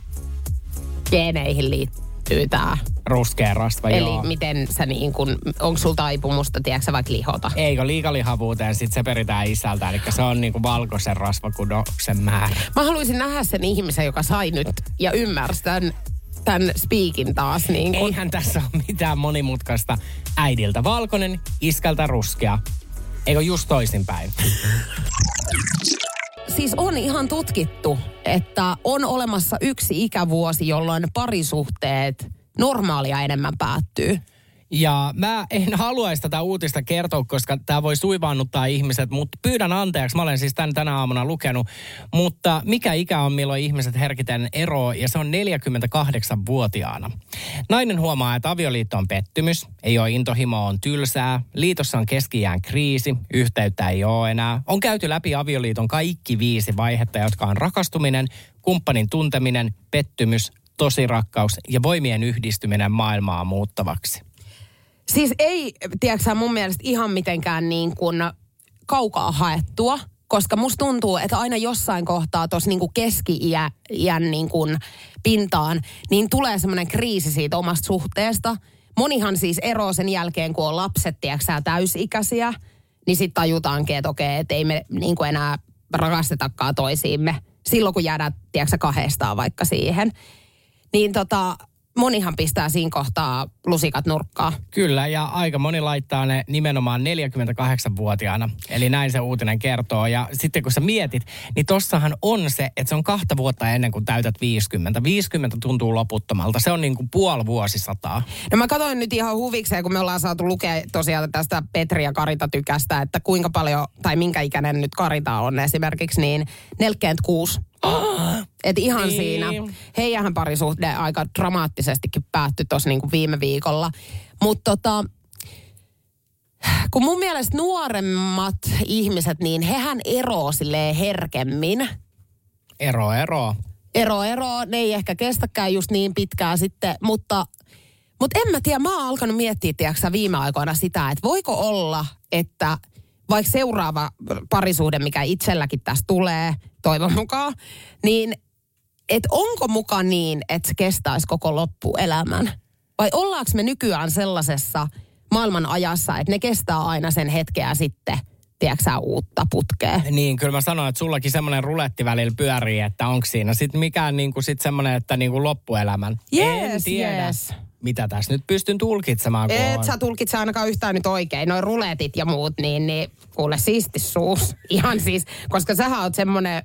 geeneihin liittyy tämä. Ruskea rasva, Eli joo. miten sä niin kun, onko sulla taipumusta, tiedätkö vaikka lihota? Eikö liikalihavuuteen, sit se peritään isältä, eli se on niinku valkoisen rasvakudoksen määrä. Mä haluaisin nähdä sen ihmisen, joka sai nyt ja ymmärsi tämän, tämän speakin taas. Niin kun. Eihän tässä ole mitään monimutkaista. Äidiltä valkoinen, iskältä ruskea. Eikö just toisinpäin? Siis on ihan tutkittu, että on olemassa yksi ikävuosi, jolloin parisuhteet normaalia enemmän päättyy. Ja mä en haluaisi tätä uutista kertoa, koska tämä voi suivaannuttaa ihmiset, mutta pyydän anteeksi. Mä olen siis tän tänä aamuna lukenut. Mutta mikä ikä on, milloin ihmiset herkiten eroa, ja se on 48-vuotiaana. Nainen huomaa, että avioliitto on pettymys, ei ole intohimo, on tylsää, liitossa on keskiään kriisi, yhteyttä ei ole enää. On käyty läpi avioliiton kaikki viisi vaihetta, jotka on rakastuminen, kumppanin tunteminen, pettymys, tosirakkaus ja voimien yhdistyminen maailmaa muuttavaksi. Siis ei, tiedätkö mun mielestä ihan mitenkään niin kuin kaukaa haettua, koska musta tuntuu, että aina jossain kohtaa tuossa niin keski-iän niin kuin pintaan, niin tulee semmoinen kriisi siitä omasta suhteesta. Monihan siis eroo sen jälkeen, kun on lapset, tiedätkö täysikäisiä, niin sitten tajutaankin, että okei, että ei me niin kuin enää rakastetakaan toisiimme silloin, kun jäädään, tiedätkö kahdestaan vaikka siihen. Niin tota, monihan pistää siinä kohtaa lusikat nurkkaan. Kyllä, ja aika moni laittaa ne nimenomaan 48-vuotiaana. Eli näin se uutinen kertoo. Ja sitten kun sä mietit, niin tossahan on se, että se on kahta vuotta ennen kuin täytät 50. 50 tuntuu loputtomalta. Se on niin kuin puoli vuosisataa. No mä katsoin nyt ihan huvikseen, kun me ollaan saatu lukea tosiaan tästä Petri ja Karita tykästä, että kuinka paljon, tai minkä ikäinen nyt Karita on esimerkiksi, niin 46. Et ihan Niin. siinä. Heijähän parisuhde aika dramaattisestikin päättyi tuossa niinku viime viikolla. Mutta tota, kun mun mielestä nuoremmat ihmiset, niin hehän eroo silleen herkemmin Ero, ero. ero, ero, ne ei ehkä kestäkään just niin pitkään sitten, mutta, mutta en mä tiedä, mä oon alkanut miettiä, tiedätkö, sä, viime aikoina sitä, että voiko olla, että vaikka seuraava parisuhde, mikä itselläkin tässä tulee, toivon mukaan, niin et onko muka niin, että se kestäisi koko loppuelämän? Vai ollaanko me nykyään sellaisessa maailman ajassa, että ne kestää aina sen hetkeä sitten, tiedätkö uutta putkea? Niin, kyllä mä sanoin, että sullakin semmoinen ruletti välillä pyörii, että onko siinä sitten mikään niinku sit semmoinen, että niinku loppuelämän. en Yes, tiedä, yes. Mitä tässä nyt pystyn tulkitsemaan. kun Et on. sä tulkitse ainakaan yhtään nyt oikein. Noin ruletit ja muut, niin, niin kuule siisti suus. Ihan siis, koska sähän oot semmonen,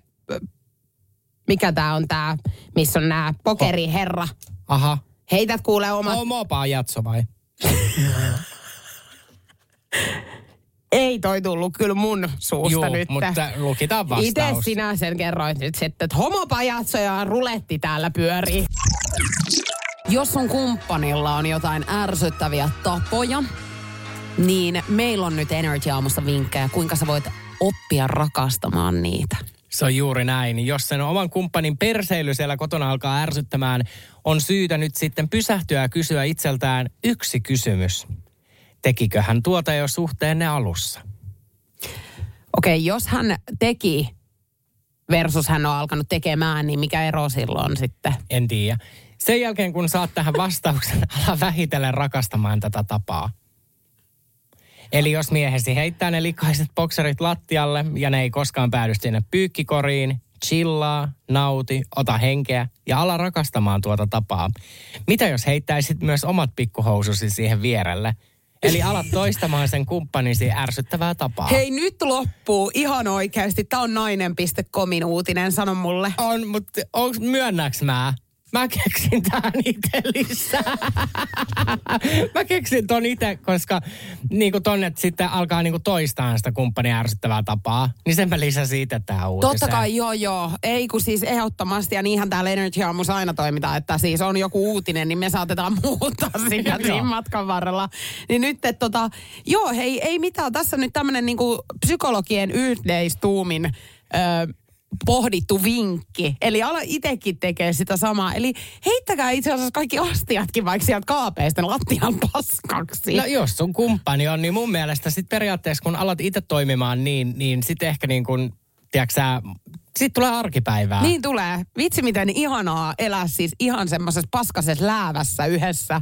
mikä tää on tää, missä on nää pokeriherra. Aha. Heität kuule omat... Mopaa jatso vai? Ei toi tullut kyllä mun suusta Juu, nyt. mutta lukitaan vastaus. Itse sinä sen kerroit nyt sitten, että homopajatso ja ruletti täällä pyörii. Jos sun kumppanilla on jotain ärsyttäviä tapoja, niin meillä on nyt Energy Aamusta vinkkejä, kuinka sä voit oppia rakastamaan niitä. Se on juuri näin. Jos sen oman kumppanin perseily siellä kotona alkaa ärsyttämään, on syytä nyt sitten pysähtyä ja kysyä itseltään yksi kysymys. Tekikö hän tuota jo suhteenne alussa? Okei, jos hän teki versus hän on alkanut tekemään, niin mikä ero silloin sitten? En tiedä. Sen jälkeen, kun saat tähän vastauksen, ala vähitellen rakastamaan tätä tapaa. Eli jos miehesi heittää ne likaiset bokserit lattialle ja ne ei koskaan päädy sinne pyykkikoriin, chillaa, nauti, ota henkeä ja ala rakastamaan tuota tapaa. Mitä jos heittäisit myös omat pikkuhoususi siihen vierelle? Eli alat toistamaan sen kumppanisi ärsyttävää tapaa. Hei, nyt loppuu ihan oikeasti. Tämä on nainen.comin uutinen, sano mulle. On, mutta onks, myönnäks mä? Mä keksin tähän itse lisää. mä keksin ton itse, koska niinku tonne että sitten alkaa niinku toistaa sitä kumppanin ärsyttävää tapaa. Niin sen mä lisäsin itse tähän uutiseen. Totta kai, joo joo. Ei kun siis ehdottomasti, ja niinhän täällä Energy Aamussa aina toimitaan, että siis on joku uutinen, niin me saatetaan muuttaa sitä siinä matkan varrella. Niin nyt, että tota, joo, hei, ei mitään. Tässä on nyt tämmöinen niinku psykologien yhteistuumin ö, pohdittu vinkki. Eli ala itsekin tekee sitä samaa. Eli heittäkää itse asiassa kaikki astiatkin vaikka sieltä kaapeista lattian paskaksi. No jos sun kumppani on, niin mun mielestä sit periaatteessa kun alat itse toimimaan niin, niin sitten ehkä niin kuin, tiedätkö sä, sit tulee arkipäivää. Niin tulee. Vitsi miten ihanaa elää siis ihan semmoisessa paskasessa läävässä yhdessä.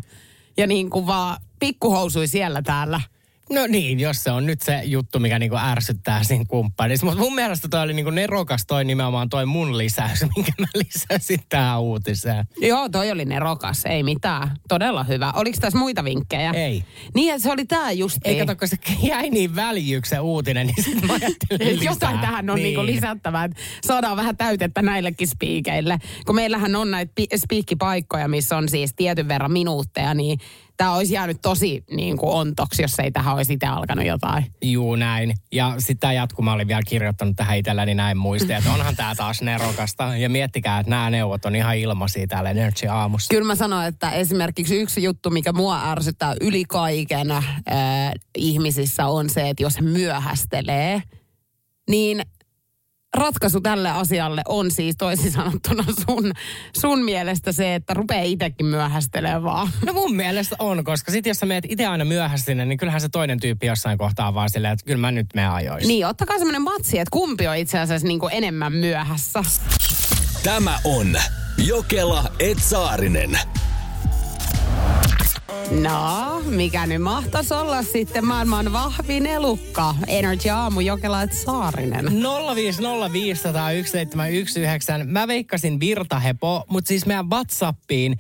Ja niin kuin vaan pikkuhousui siellä täällä. No niin, jos se on nyt se juttu, mikä niinku ärsyttää siinä kumppanissa. Mutta mun mielestä toi oli niinku nerokas toi nimenomaan toi mun lisäys, minkä mä lisäsin tähän uutiseen. Joo, toi oli nerokas, ei mitään. Todella hyvä. Oliko tässä muita vinkkejä? Ei. Niin, se oli tää just. Ei kato, kun se jäi niin väljyksi se uutinen, niin sitten mä ajattelin. Jotain tähän on niin. niinku lisättävää, että saadaan vähän täytettä näillekin spiikeille. Kun meillähän on näitä pi- spiikkipaikkoja, missä on siis tietyn verran minuutteja, niin tämä olisi jäänyt tosi niin kuin ontoksi, jos ei tähän olisi itse alkanut jotain. Juu, näin. Ja sitten tämä jatkuma oli vielä kirjoittanut tähän itselläni näin muistin, että onhan tämä taas nerokasta. Ja miettikää, että nämä neuvot on ihan ilmaisia täällä Energy aamussa. Kyllä mä sanon, että esimerkiksi yksi juttu, mikä mua ärsyttää yli kaiken äh, ihmisissä on se, että jos myöhästelee, niin ratkaisu tälle asialle on siis toisin sanottuna sun, sun mielestä se, että rupeaa itsekin myöhästelemään vaan. No mun mielestä on, koska sitten jos sä meet itse aina myöhässä sinne, niin kyllähän se toinen tyyppi jossain kohtaa vaan silleen, että kyllä mä nyt menen ajoissa. Niin, ottakaa semmoinen matsi, että kumpi on itse asiassa niin kuin enemmän myöhässä. Tämä on Jokela Etsaarinen. No, mikä nyt mahtaisi olla sitten maailman vahvin elukka? Energy Aamu, Jokela et Saarinen. 050501719. Mä veikkasin virtahepo, mutta siis meidän Whatsappiin.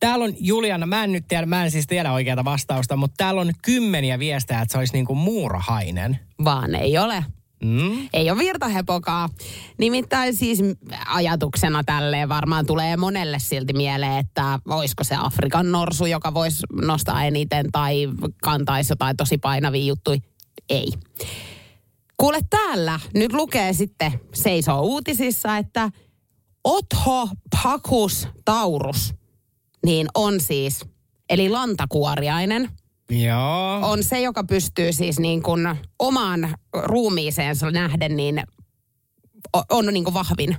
Täällä on Juliana, mä en nyt tiedä, mä en siis tiedä oikeata vastausta, mutta täällä on kymmeniä viestejä, että se olisi niinku muurahainen. Vaan ei ole. Mm? Ei ole virtahepokaa. Nimittäin siis ajatuksena tälleen varmaan tulee monelle silti mieleen, että olisiko se Afrikan norsu, joka voisi nostaa eniten tai kantaisi jotain tosi painavia juttuja. Ei. Kuule täällä nyt lukee sitten, seisoo uutisissa, että Otho Pakus Taurus, niin on siis, eli lantakuoriainen, Joo. on se, joka pystyy siis niin kuin omaan ruumiiseensa nähden, niin on niin kuin vahvin.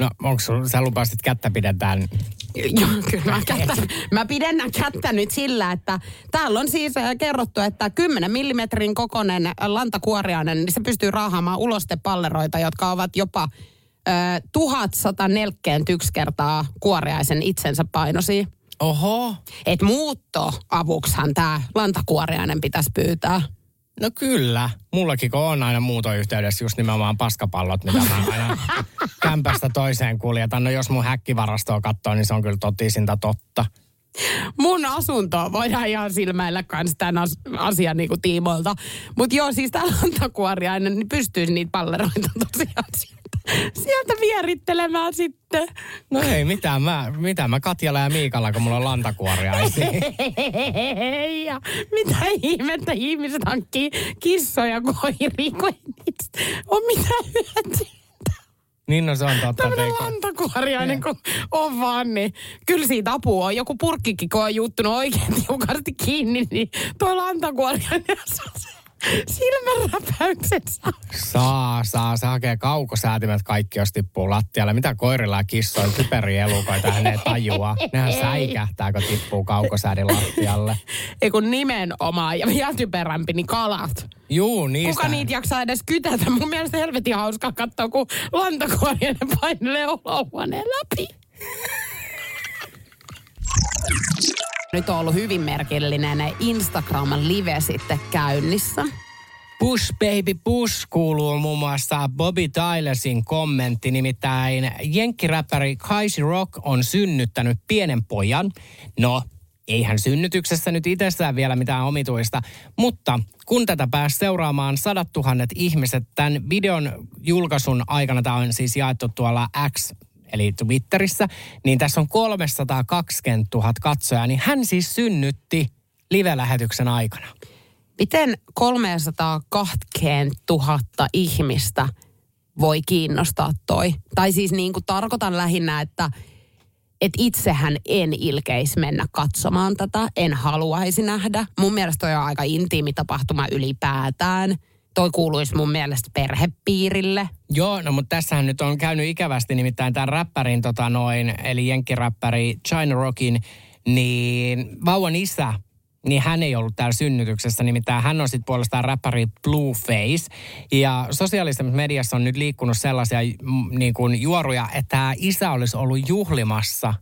No onko sulla, sä lupasit, että kättä pidetään Joo, kyllä mä, kättä, mä pidennän kättä nyt sillä, että täällä on siis äh, kerrottu, että 10 millimetrin kokoinen lantakuoriainen, niin se pystyy raahaamaan ulostepalleroita, jotka ovat jopa äh, 1141 kertaa kuoriaisen itsensä painoisia. Oho. Et muuttoavuksihan tämä lantakuoriainen pitäisi pyytää. No kyllä. Mullakin kun on aina muutoyhteydessä just nimenomaan paskapallot, mitä mä aina kämpästä toiseen kuljetan. No jos mun häkkivarastoa katsoo, niin se on kyllä totisinta totta. Mun asunto voidaan ihan silmäillä kans tämän as- asian niinku tiimoilta. Mutta joo, siis tää lantakuoriainen, niin pystyisi niitä palleroita tosiaan sieltä, vierittelemään sitten. No ei mitään, mä, mitä mä Katjalla ja Miikalla, kun mulla on lantakuoria esiin. Ja mitä ihmettä ihmiset hankkii kissoja koiriin, kun ei niistä ole mitään hyötyä. Niin no se on totta. Tämmöinen lantakuoriainen, kun on vaan, niin kyllä siitä apua on. Joku purkkikin, kun on juttunut oikein tiukasti kiinni, niin tuo lantakuoriainen silmänräpäyksen saa. Saa, saa. Se hakee kaukosäätimet kaikki, jos tippuu lattialle. Mitä koirilla ja kissoilla typerielukoita hän ei tajua. Nehän säikähtää, kun tippuu kaukosäädin lattialle. Ei kun nimenomaan, ja vielä typerämpi, niin kalat. Juu, niistä. Kuka niitä jaksaa edes kytätä? Mun mielestä helvetin hauskaa katsoa, kun lantakuoriainen painelee olohuoneen läpi. Nyt on ollut hyvin merkillinen Instagram-live sitten käynnissä. Push baby push kuuluu muun muassa Bobby Tylersin kommentti, nimittäin jenkkiräppäri Kaisi Rock on synnyttänyt pienen pojan. No, eihän synnytyksessä nyt itsessään vielä mitään omituista, mutta kun tätä pääsi seuraamaan sadat tuhannet ihmiset tämän videon julkaisun aikana, tämä on siis jaettu tuolla X eli Twitterissä, niin tässä on 320 000 katsojaa, niin hän siis synnytti live-lähetyksen aikana. Miten 320 000 ihmistä voi kiinnostaa toi? Tai siis niin kuin tarkoitan lähinnä, että et itsehän en ilkeis mennä katsomaan tätä, en haluaisi nähdä. Mun mielestä toi on aika intiimi tapahtuma ylipäätään. Toi kuuluisi mun mielestä perhepiirille. Joo, no mutta tässähän nyt on käynyt ikävästi nimittäin tämän räppärin, tota noin, eli jenkkiräppäri China Rockin, niin vauvan isä, niin hän ei ollut täällä synnytyksessä, nimittäin hän on sitten puolestaan räppäri Blueface. Ja sosiaalisessa mediassa on nyt liikkunut sellaisia mm, niin kuin juoruja, että tämä isä olisi ollut juhlimassa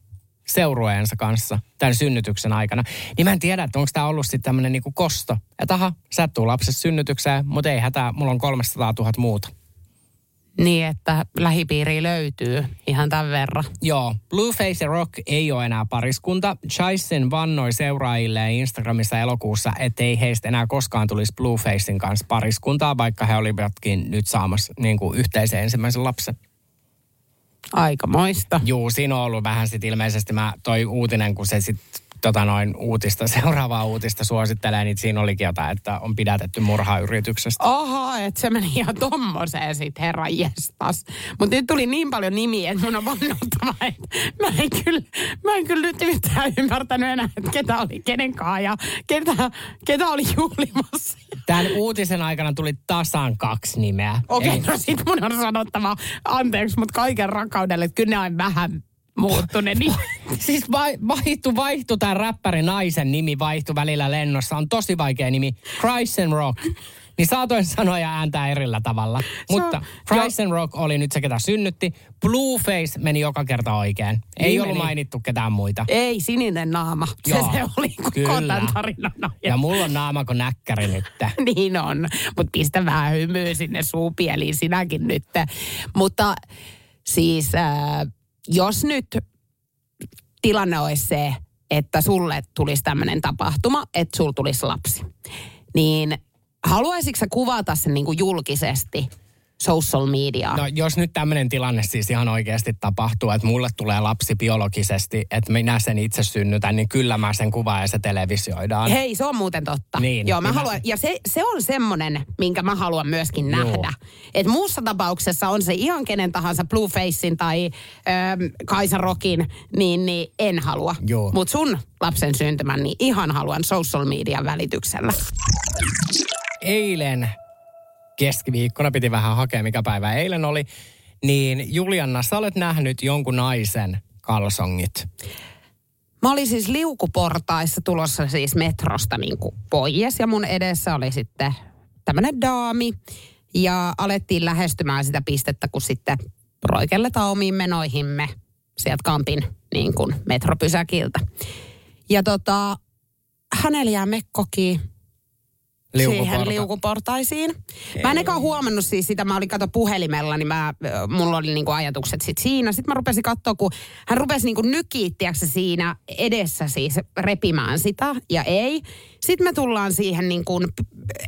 seurueensa kanssa tämän synnytyksen aikana. Niin mä en tiedä, että onko tämä ollut sitten tämmöinen niinku kosto. Että aha, sä tuu lapsessa synnytykseen, mutta ei hätää, mulla on 300 000 muuta. Niin, että lähipiiri löytyy ihan tämän verran. Joo, Blueface ja Rock ei ole enää pariskunta. Chaisen vannoi seuraajille Instagramissa elokuussa, ettei heistä enää koskaan tulisi Bluefacein kanssa pariskuntaa, vaikka he olivatkin nyt saamassa niin kuin yhteisen ensimmäisen lapsen. Aikamoista. Juu, siinä on ollut vähän sitten ilmeisesti mä toi uutinen, kun se sitten tota noin uutista, seuraavaa uutista suosittelee, niin siinä olikin jotain, että on pidätetty murhayrityksestä. Oho, että se meni ihan tommoseen sit, herra jestas. Mutta nyt tuli niin paljon nimiä, että mun on vannottava, että mä en kyllä, mä en kyllä nyt yhtään ymmärtänyt enää, että ketä oli kenenkaan ja ketä, ketä oli juhlimassa. Tämän uutisen aikana tuli tasan kaksi nimeä. Okei, okay, no sit mun on sanottava anteeksi, mutta kaiken rakkaudelle, että kyllä ne on vähän muuttuneet. Niin. Siis vai, vaihtu, vaihtu tämä räppäri naisen nimi vaihtu välillä lennossa. On tosi vaikea nimi. Christ and Rock. Niin saatoin sanoa ja ääntää erillä tavalla. Mutta and Rock oli nyt se, ketä synnytti. Blueface meni joka kerta oikein. Ei Niin ollut meni. mainittu ketään muita. Ei, sininen naama. Se, Joo, se oli koko kyllä. tämän tarinana. Ja mulla on naama kuin näkkäri nyt. niin on, mutta pistä vähän hymyä sinne suupieliin sinäkin nyt. Mutta siis äh, jos nyt tilanne olisi se, että sulle tulisi tämmöinen tapahtuma, että sul tulisi lapsi, niin haluaisitko sä kuvata sen niin kuin julkisesti social mediaan? No jos nyt tämmöinen tilanne siis ihan oikeasti tapahtuu, että mulle tulee lapsi biologisesti, että minä sen itse synnytän, niin kyllä mä sen kuvaan ja se televisioidaan. Hei, se on muuten totta. Niin, Joo, mä haluan, ja se, se on semmonen, minkä mä haluan myöskin Joo. nähdä. Et muussa tapauksessa on se ihan kenen tahansa Bluefacein tai ähm, Kaisa Rockin, niin, niin en halua. Mutta sun lapsen syntymän, niin ihan haluan social median välityksellä. Eilen keskiviikkona piti vähän hakea, mikä päivä eilen oli, niin Julianna, sä olet nähnyt jonkun naisen kalsongit? Mä olin siis liukuportaissa tulossa siis metrosta niin kuin pois ja mun edessä oli sitten tämmöinen daami. Ja alettiin lähestymään sitä pistettä, kun sitten roikelletaan omiin menoihimme sieltä Kampin niin kuin metropysäkiltä. Ja tota, hänellä jää mekkokin siihen Liukuporta. liukuportaisiin. Mä en eka huomannut siis sitä, mä olin kato puhelimella, niin mä, mulla oli niinku ajatukset sit siinä. Sitten mä rupesin katsoa, kun hän rupesi niinku nykiittiäksä siinä edessä siis repimään sitä, ja ei. Sitten me tullaan siihen niin kuin,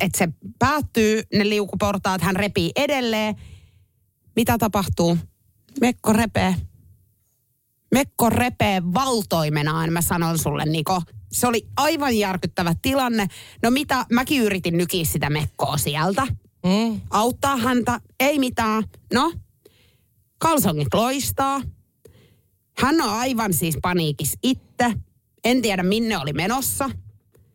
että se päättyy, ne liukuportaat, hän repii edelleen. Mitä tapahtuu? Mekko repee. Mekko repee valtoimenaan, mä sanon sulle, Niko. Se oli aivan järkyttävä tilanne. No mitä, mäkin yritin nykiä sitä Mekkoa sieltä. Mm. Auttaa häntä, ei mitään. No, kalsongit loistaa. Hän on aivan siis paniikis itse. En tiedä minne oli menossa.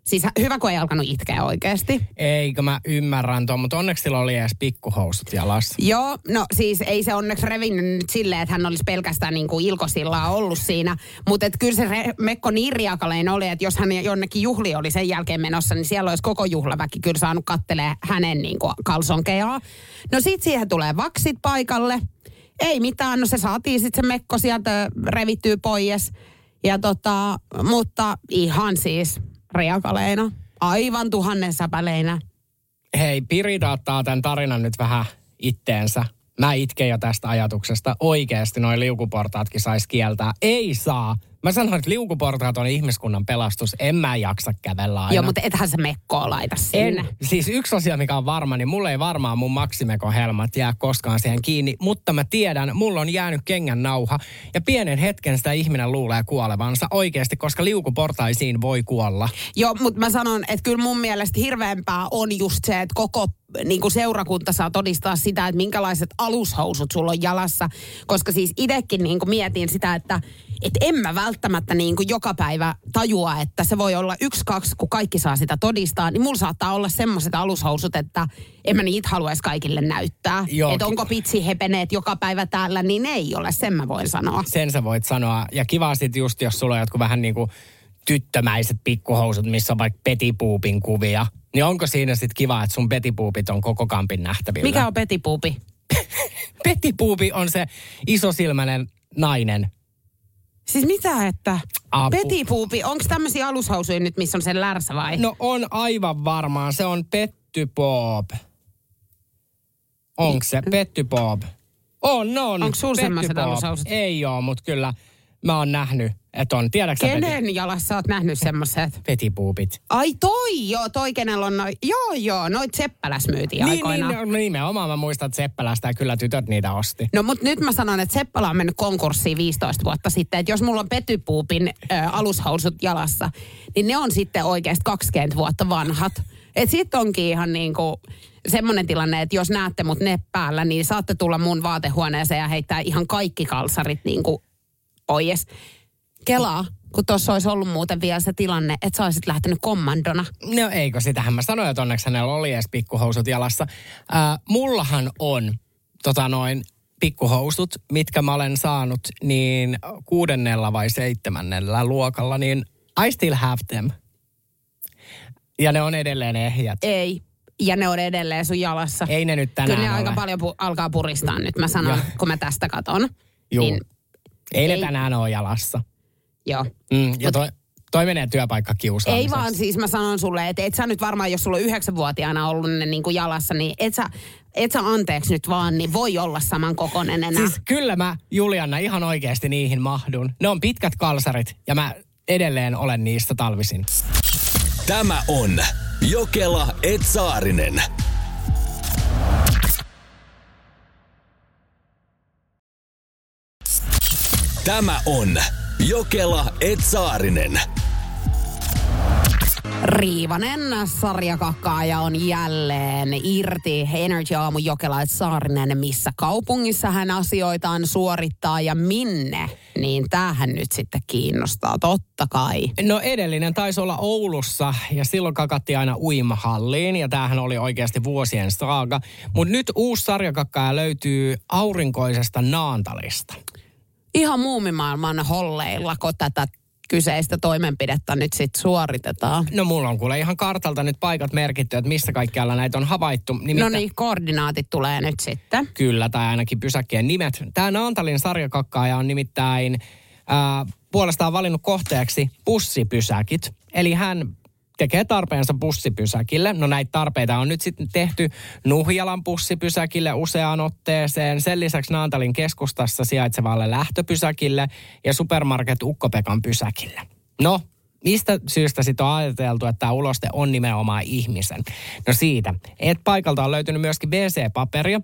Siis hyvä, kun ei alkanut itkeä oikeasti. Eikö mä ymmärrän tuon, mutta onneksi sillä oli edes pikkuhousut jalassa. Joo, no siis ei se onneksi revinnyt nyt silleen, että hän olisi pelkästään niin kuin ilkosillaa ollut siinä. Mutta kyllä se re- Mekko niin riakalein oli, että jos hän jonnekin juhli oli sen jälkeen menossa, niin siellä olisi koko juhlaväki kyllä saanut kattelee hänen niin kuin kalsonkejaan. No sit siihen tulee vaksit paikalle. Ei mitään, no se saatiin sitten se Mekko sieltä revittyy pois. Ja tota, mutta ihan siis riakaleina. Aivan tuhannen säpäleinä. Hei, Pirita ottaa tämän tarinan nyt vähän itteensä. Mä itken jo tästä ajatuksesta. Oikeasti noin liukuportaatkin saisi kieltää. Ei saa. Mä sanoin, että liukuportaat on ihmiskunnan pelastus. En mä jaksa kävellä aina. Joo, mutta ethän se Mekkoa laita sinne. En, siis yksi asia, mikä on varma, niin mulla ei varmaan mun Maximekon helmat jää koskaan siihen kiinni, mutta mä tiedän, mulla on jäänyt kengän nauha ja pienen hetken sitä ihminen luulee kuolevansa oikeasti, koska liukuportaisiin voi kuolla. Joo, mutta mä sanon, että kyllä mun mielestä hirveämpää on just se, että koko niin kuin seurakunta saa todistaa sitä, että minkälaiset alushousut sulla on jalassa. Koska siis itsekin niin kuin mietin sitä, että et en mä välttämättä niin kuin joka päivä tajua, että se voi olla yksi, kaksi, kun kaikki saa sitä todistaa. Niin mulla saattaa olla semmoiset alushousut, että en mä niitä haluaisi kaikille näyttää. Että onko pitsi hepeneet joka päivä täällä, niin ei ole, sen mä voin sanoa. Sen sä voit sanoa. Ja kiva sit just, jos sulla on jotkut vähän niin kuin tyttömäiset pikkuhousut, missä on vaikka petipuupin kuvia. Niin onko siinä sitten kiva, että sun petipuupit on koko kampin nähtävillä? Mikä on petipuupi? Petipuupi on se isosilmäinen nainen. Siis mitä, että Apu. petipuupi, onko tämmöisiä alushousuja nyt, missä on se lärsä vai? No on aivan varmaan. Se on Petty Bob. Onko se Petty Bob? On, on. Onko sulla semmoiset Bob. alushousut? Ei oo, mutta kyllä mä oon nähnyt, että on. Tiedätkö sä Peti? Kenen jalassa oot nähnyt semmoiset? Petipuupit. Ai toi joo, toi kenellä on noin, joo joo, noit Seppäläs myytiin Niin, aikoinaan. niin, no, nimenomaan mä muistan, että Seppälästä ja kyllä tytöt niitä osti. No mutta nyt mä sanon, että Seppälä on mennyt konkurssiin 15 vuotta sitten. Että jos mulla on Petypuupin ö, alushousut jalassa, niin ne on sitten oikeasti 20 vuotta vanhat. Et sit onkin ihan niinku semmoinen tilanne, että jos näette mut ne päällä, niin saatte tulla mun vaatehuoneeseen ja heittää ihan kaikki kalsarit niinku pois. Kelaa, kun tuossa olisi ollut muuten vielä se tilanne, että sä olisit lähtenyt kommandona. No eikö, sitähän mä sanoin, että onneksi hänellä oli edes pikkuhousut jalassa. Äh, mullahan on tota noin pikkuhousut, mitkä mä olen saanut niin kuudennella vai seitsemännellä luokalla, niin I still have them. Ja ne on edelleen ehjät. Ei. Ja ne on edelleen sun jalassa. Ei ne nyt tänään Kyllä ne ole. aika paljon pu- alkaa puristaa nyt, mä sanon, Joo. kun mä tästä katon. Juu. Niin, Ei ne ei. tänään ole jalassa. Joo. Mm, ja toi, toi menee työpaikka Ei vaan siis mä sanon sulle, että et sä nyt varmaan, jos sulla on yhdeksänvuotiaana ollut ne niin kuin jalassa, niin et sä, et sä anteeksi nyt vaan, niin voi olla saman kokonen enää. Siis kyllä mä, Julianna, ihan oikeasti niihin mahdun. Ne on pitkät kalsarit ja mä edelleen olen niistä talvisin. Tämä on Jokela Etsaarinen. Tämä on Jokela Etsaarinen. Riivanen sarjakakkaaja on jälleen irti Energy Aamu Jokelait Saarinen, missä kaupungissa hän asioitaan suorittaa ja minne. Niin tämähän nyt sitten kiinnostaa, totta kai. No edellinen taisi olla Oulussa ja silloin kakattiin aina uimahalliin ja tämähän oli oikeasti vuosien saaga. Mutta nyt uusi sarjakakkaa löytyy aurinkoisesta Naantalista. Ihan muumimaailman holleilla, kun tätä kyseistä toimenpidettä nyt sitten suoritetaan. No mulla on kuule ihan kartalta nyt paikat merkitty, että missä kaikkialla näitä on havaittu. Nimittäin, No niin, koordinaatit tulee nyt sitten. Kyllä, tai ainakin pysäkkien nimet. Tämä Naantalin sarjakakkaaja on nimittäin ää, puolestaan valinnut kohteeksi bussipysäkit. Eli hän tekee tarpeensa bussipysäkille. No näitä tarpeita on nyt sitten tehty Nuhjalan bussipysäkille useaan otteeseen. Sen lisäksi Naantalin keskustassa sijaitsevalle lähtöpysäkille ja supermarket Ukkopekan pysäkille. No, Mistä syystä sitten on ajateltu, että tämä uloste on nimenomaan ihmisen? No siitä, että paikalta on löytynyt myöskin BC-paperia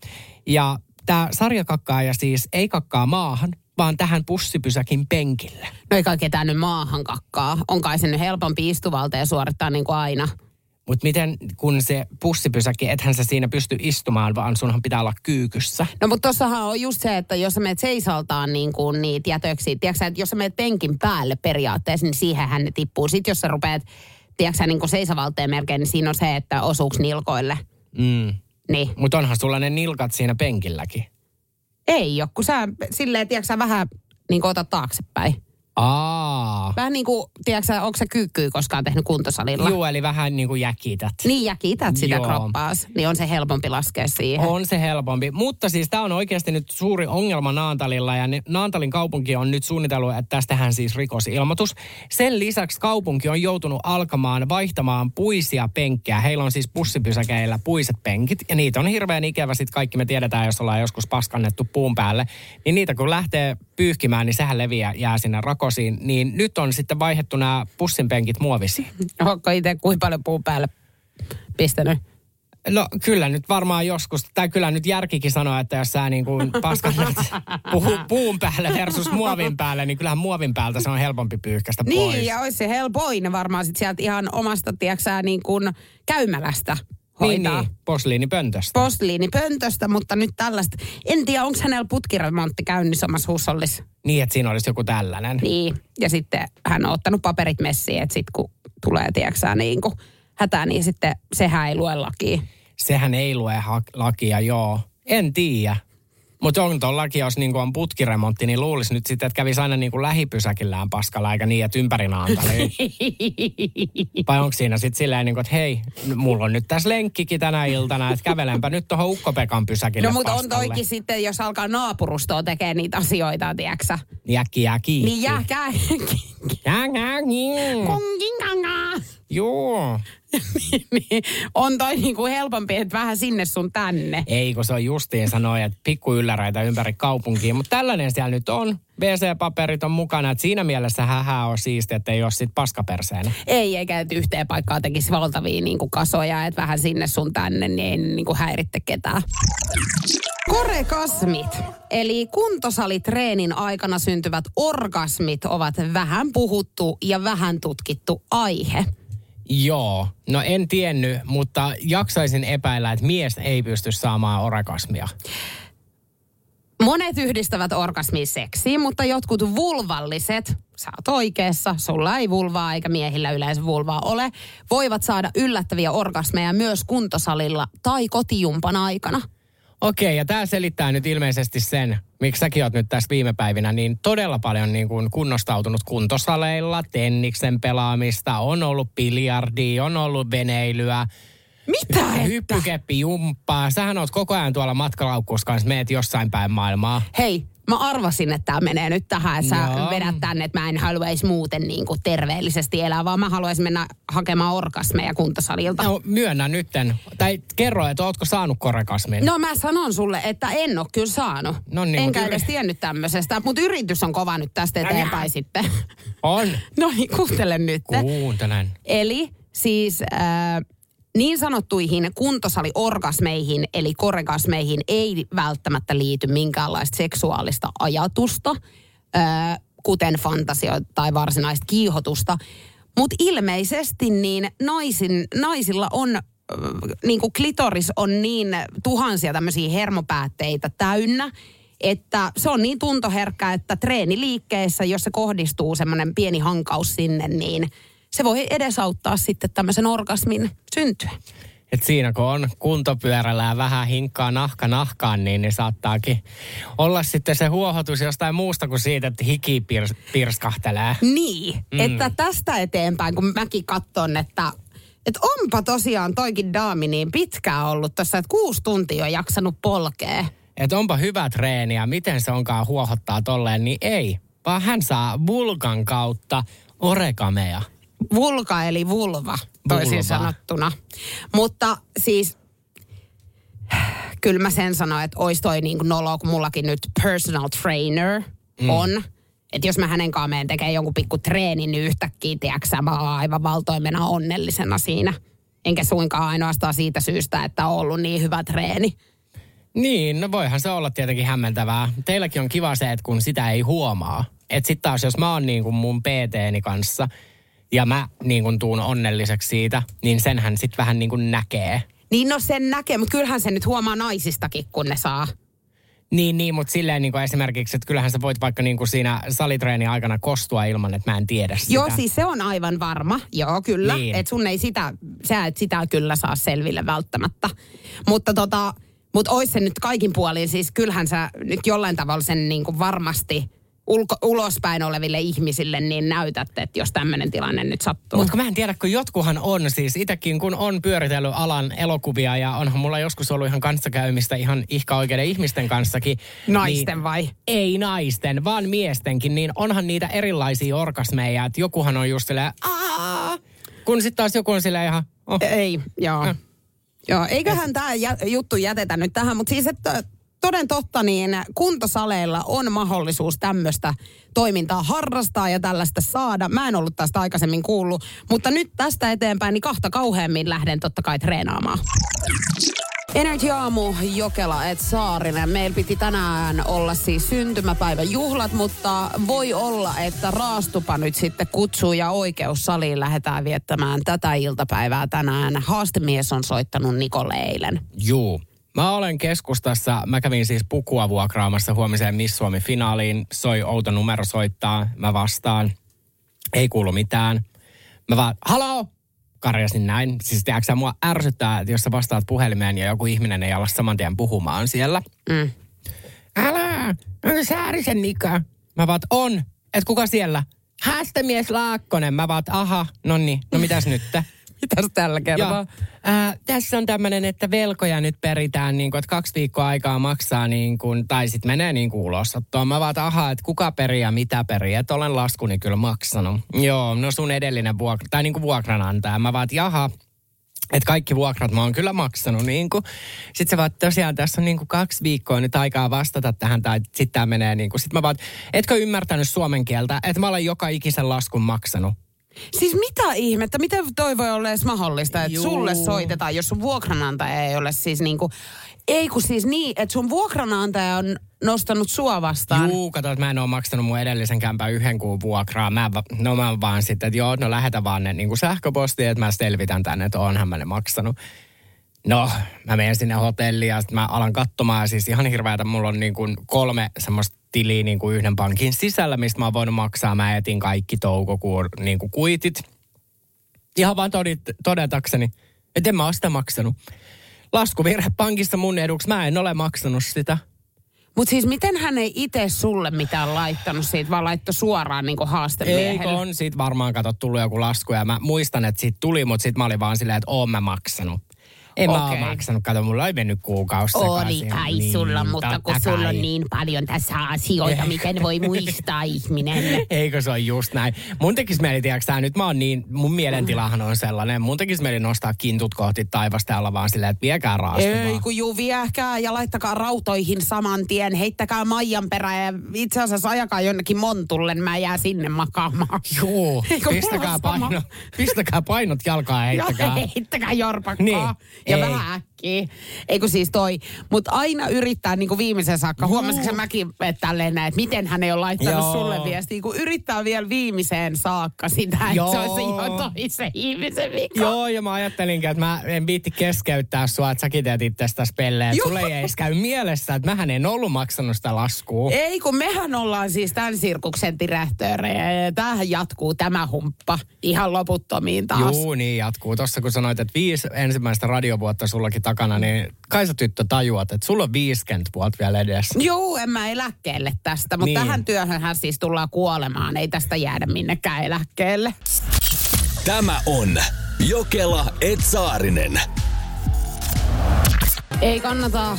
ja tämä sarjakakkaaja siis ei kakkaa maahan, vaan tähän bussipysäkin penkille. No ei kai ketään nyt maahan kakkaa. On kai se nyt helpompi istuvalta ja suorittaa niin kuin aina. Mutta miten, kun se bussipysäkki, ethän sä siinä pysty istumaan, vaan sunhan pitää olla kyykyssä. No mutta tossahan on just se, että jos sä menet seisaltaan niin kuin niitä jätöksiä, tiedätkö, että jos sä menet penkin päälle periaatteessa, niin siihenhän ne tippuu. Sitten jos sä rupeat, tiedätkö, niin kuin seisavalteen melkein, niin siinä on se, että osuuks nilkoille. Mm. Niin. Mutta onhan sulla ne nilkat siinä penkilläkin. Ei ole, kun sä silleen, tiedätkö, sä vähän niin otat taaksepäin. Aa. Vähän niin kuin, tiedätkö, onko sä kyykkyä koskaan tehnyt kuntosalilla? Joo, eli vähän niin kuin jäkität. Niin, ja kiität sitä Joo. kroppaas, niin on se helpompi laskea siihen. On se helpompi. Mutta siis tämä on oikeasti nyt suuri ongelma Naantalilla ja Naantalin kaupunki on nyt suunnitellut, että tästähän siis rikosilmoitus. Sen lisäksi kaupunki on joutunut alkamaan vaihtamaan puisia penkkejä. Heillä on siis bussipysäkeillä puiset penkit ja niitä on hirveän ikävä. Sitten kaikki me tiedetään, jos ollaan joskus paskannettu puun päälle. Niin niitä kun lähtee pyyhkimään, niin sehän leviää, jää sinne rakosiin. Niin nyt on sitten vaihdettu nämä bussin penkit muovisiin. Onko itse kuinka paljon puun päälle pistänyt? No kyllä nyt varmaan joskus, tai kyllä nyt järkikin sanoo, että jos sä niin kuin paskannat puhu, puun päälle versus muovin päälle, niin kyllähän muovin päältä se on helpompi pyyhkästä pois. Niin, ja olisi se helpoin varmaan sit sieltä ihan omasta, tiedätkö niin kuin käymälästä niin, hoitaa. niin, posliinipöntöstä. Posliinipöntöstä, mutta nyt tällaista. En tiedä, onko hänellä putkiremontti käynnissä omassa huushollissa. niin, että siinä olisi joku tällainen. Niin, ja sitten hän on ottanut paperit messiin, että sitten kun tulee, tiedätkö niin kuin hätää, niin sitten sehän ei lue lakia. Sehän ei lue ha- lakia, joo. En tiedä. Mutta on tuon laki, jos niinku on putkiremontti, niin luulisi nyt sitten, että kävisi aina niinku lähipysäkillään paskalla, eikä niin, että ympäri. Vai onko siinä sitten silleen, niinku, että hei, mulla on nyt tässä lenkkikin tänä iltana, että kävelenpä nyt tuohon Ukkopekan pysäkille No mutta on toikin sitten, jos alkaa naapurustoa tekemään niitä asioita, tiedätkö äkkiä jää kiinni. Niin. Jää, jää, niin. Konginkangaa. Joo. niin, on toi niinku helpompi, että vähän sinne sun tänne. Ei, kun se on justiin sanoi, että pikku ylläreitä ympäri kaupunkiin. Mutta tällainen siellä nyt on. BC-paperit on mukana. Että siinä mielessä hähä on siisti, että ei ole sit paskaperseenä. Ei, eikä että yhteen paikkaan tekisi valtavia niinku kasoja, että vähän sinne sun tänne, niin ei niinku häiritte ketään. Korekasmit, eli kuntosalitreenin aikana syntyvät orgasmit ovat vähän puhuttu ja vähän tutkittu aihe. Joo, no en tiennyt, mutta jaksaisin epäillä, että mies ei pysty saamaan orakasmia. Monet yhdistävät orgasmin seksiin, mutta jotkut vulvalliset, sä oot oikeassa, sulla ei vulvaa eikä miehillä yleensä vulvaa ole, voivat saada yllättäviä orgasmeja myös kuntosalilla tai kotijumpan aikana. Okei, ja tämä selittää nyt ilmeisesti sen, miksi säkin oot nyt tässä viime päivinä niin todella paljon niin kuin kunnostautunut kuntosaleilla, tenniksen pelaamista, on ollut biljardia, on ollut veneilyä, Mitä? hyppykeppi jumppaa. Sähän oot koko ajan tuolla matkalaukussa kanssa, meet jossain päin maailmaa. Hei, mä arvasin, että tämä menee nyt tähän, että sä Joo. vedät tänne, että mä en haluaisi muuten niin kuin terveellisesti elää, vaan mä haluaisin mennä hakemaan orgasmeja kuntosalilta. No myönnä nytten, tai kerro, että ootko saanut korekasmin? No mä sanon sulle, että en ole kyllä saanut. No niin, Enkä edes yri- tiennyt tämmöisestä, mutta yritys on kova nyt tästä eteenpäin sitten. On. No niin, kuuntele nyt. Kuuntelen. Eli siis äh, niin sanottuihin kuntosaliorgasmeihin, eli koregasmeihin, ei välttämättä liity minkäänlaista seksuaalista ajatusta, kuten fantasioita tai varsinaista kiihotusta. Mutta ilmeisesti niin naisin, naisilla on, niin kuin klitoris on niin tuhansia tämmöisiä hermopäätteitä täynnä, että se on niin tuntoherkkä, että treeniliikkeessä, jos se kohdistuu semmoinen pieni hankaus sinne, niin se voi edesauttaa sitten tämmöisen orgasmin syntyä. että siinä kun on kuntopyörällä ja vähän hinkkaa nahka nahkaan, niin, niin saattaakin olla sitten se huohotus jostain muusta kuin siitä, että hiki pirs, pirskahtelee. Niin, Mm. että tästä eteenpäin, kun mäkin katson, että että onpa tosiaan toikin daami niin pitkään ollut tuossa, että kuusi tuntia on jaksanut polkea. Että onpa hyvä treeni ja miten se onkaan huohottaa tolleen, niin ei. Vaan hän saa vulkan kautta orekamea. Vulka eli vulva, toisin Vulva. sanottuna. Mutta siis kyllä mä sen sanoin, että ois toi niin nolo, kun mullakin nyt personal trainer mm. on. Että jos mä hänen kanssaan menen tekemään jonkun pikku treenin, niin yhtäkkiä, tiedätkö, mä oon aivan valtoimena onnellisena siinä. Enkä suinkaan ainoastaan siitä syystä, että on ollut niin hyvä treeni. Niin, no voihan se olla tietenkin hämmentävää. Teilläkin on kiva se, että kun sitä ei huomaa. Että sitten taas, jos mä oon niin kuin mun PTni kanssa ja mä niin kuin tuun onnelliseksi siitä, niin senhän sitten vähän niin kuin näkee. Niin no sen näkee, mutta kyllähän se nyt huomaa naisistakin, kun ne saa. Niin, niin mutta silleen niin kuin esimerkiksi, että kyllähän sä voit vaikka niin kuin siinä salitreenin aikana kostua ilman, että mä en tiedä sitä. Joo, siis se on aivan varma. Joo, kyllä. Niin. Niin. Että sun ei sitä, sä et sitä kyllä saa selville välttämättä. Mutta tota, mut ois se nyt kaikin puolin, siis kyllähän sä nyt jollain tavalla sen niin kuin varmasti ulko, ulospäin oleville ihmisille niin näytät, että jos tämmöinen tilanne nyt sattuu. Mutta mä en tiedä, kun jotkuhan on siis, itsekin kun on pyöritellyt alan elokuvia ja onhan mulla joskus ollut ihan kanssakäymistä ihan ihka oikeiden ihmisten kanssakin. Naisten niin, vai? Ei naisten, vaan miestenkin, niin onhan niitä erilaisia orgasmeja, että jokuhan on just silleen, "Aa!" kun sitten taas joku on silleen ihan, oh. Ei, joo. Äh. Joo, eiköhän tämä juttu jätetä nyt tähän, mutta siis että toden totta, niin kuntosaleilla on mahdollisuus tämmöistä toimintaa harrastaa ja tällaista saada. Mä en ollut tästä aikaisemmin kuullut, mutta nyt tästä eteenpäin niin kahta kauheammin lähden totta kai treenaamaan. Energy Aamu, Jokela et Saarinen. Meillä piti tänään olla siis syntymäpäivän juhlat, mutta voi olla, että Raastupa nyt sitten kutsuu ja oikeussaliin lähdetään viettämään tätä iltapäivää tänään. Haastemies on soittanut Nikolle eilen. Juu. Mä olen keskustassa, mä kävin siis pukua vuokraamassa huomiseen Miss Suomi-finaaliin. Soi outo numero soittaa, mä vastaan. Ei kuulu mitään. Mä vaan, haloo! Karjasin näin. Siis tiedätkö sä, mua ärsyttää, että jos sä vastaat puhelimeen ja joku ihminen ei ala saman tien puhumaan siellä. Mm. Älä, onko Saarisen Nika? Mä vaat, on. Et kuka siellä? Haastemies Laakkonen. Mä vaat, aha, no niin, no mitäs nyt? Mitäs tällä kertaa? Joo. Ää, tässä on tämmöinen, että velkoja nyt peritään, niin kuin, että kaksi viikkoa aikaa maksaa, niin kuin, tai sitten menee niin kuin ulosottoon. Mä vaan, että aha, että kuka perii ja mitä perii, että olen laskuni kyllä maksanut. Joo, no sun edellinen vuokra, tai niin kuin vuokranantaja. Mä vaan, että jaha, että kaikki vuokrat mä oon kyllä maksanut. Niin kuin. Sitten se vaan, että tosiaan tässä on niin kuin kaksi viikkoa nyt aikaa vastata tähän, tai sitten tämä menee niin kuin. Sitten mä vaan, etkö ymmärtänyt suomen kieltä, että mä olen joka ikisen laskun maksanut. Siis mitä ihmettä? Miten toi voi olla edes mahdollista, että Juu. sulle soitetaan, jos sun vuokranantaja ei ole siis niinku... Ei kun siis niin, että sun vuokranantaja on nostanut sua vastaan. Juu, kato, että mä en ole maksanut mun edellisen kämpän yhden kuun vuokraa. Mä, no mä vaan sitten, että joo, no lähetä vaan ne niin sähköpostiin, että mä selvitän tänne, että oonhan mä ne maksanut. No, mä menen sinne hotelliin ja sitten mä alan katsomaan. Siis ihan hirveätä, mulla on niin kuin kolme semmoista tiliä niin kuin yhden pankin sisällä, mistä mä oon voinut maksaa. Mä etin kaikki toukokuun niin kuin kuitit. Ihan vaan todit, todetakseni, että en mä ole sitä maksanut. Laskuvirhe pankissa mun eduksi, mä en ole maksanut sitä. Mutta siis miten hän ei itse sulle mitään laittanut siitä, vaan laittoi suoraan niinku haastemiehelle? Eikö on siitä varmaan kato tullut joku lasku ja mä muistan, että siitä tuli, mutta sitten mä olin vaan silleen, että oon mä maksanut. En mä Okei. ole maksanut, kato mulla ei mennyt kuukausi Oli kai Niin, sulla, mutta kun totta sulla kai. on niin paljon tässä asioita, miten voi muistaa ihminen. Eikö se ole just näin? Mun tekis mieli, tiedätkö nyt mä oon niin, mun mielentilahan on sellainen, mun tekis mieli nostaa kintut kohti taivasta ja olla vaan silleen, että viekää raastuvaa. Ei kun juu, viehkää ja laittakaa rautoihin saman tien, heittäkää Maijan perään ja itse asiassa ajakaa jonnekin Montulle, mä jää sinne makaamaan. Mulla pistäkää, paino, pistäkää painot jalkaan ja heittäkää. Ja heittäkää jorpakkaa. Niin, ja ei. vähän Jackie. Eikö siis toi. Mutta aina yrittää niin kuin viimeisen saakka. Huomasitko sä mäkin että tälleen näin, että miten hän ei ole laittanut Joo. sulle viestiä, kun yrittää vielä viimeiseen saakka sitä, että Joo. se olisi jo toisen ihmisen vika. Joo, ja mä ajattelinkin, että mä en viitti keskeyttää sua, että säkin teet itsestäsi pelleen. Sulle ei edes käy mielessä, että mähän en ollut maksanut sitä laskua. Ei, kun mehän ollaan siis tämän sirkuksen direktöörejä ja tämähän jatkuu tämä humppa ihan loputtomiin taas. Juu, niin jatkuu. Tuossa kun sanoit, että viisi ensimmäistä radiovuotta sullakin takana, niin kai sä tyttö tajuat, että sulla on 50 vuotta vielä edessä. Joo, en mä eläkkeelle tästä, mutta Niin. tähän työhön siis tullaan kuolemaan. Ei tästä jäädä minnekään eläkkeelle. Tämä on Jokela Etsaarinen. Ei kannata äh,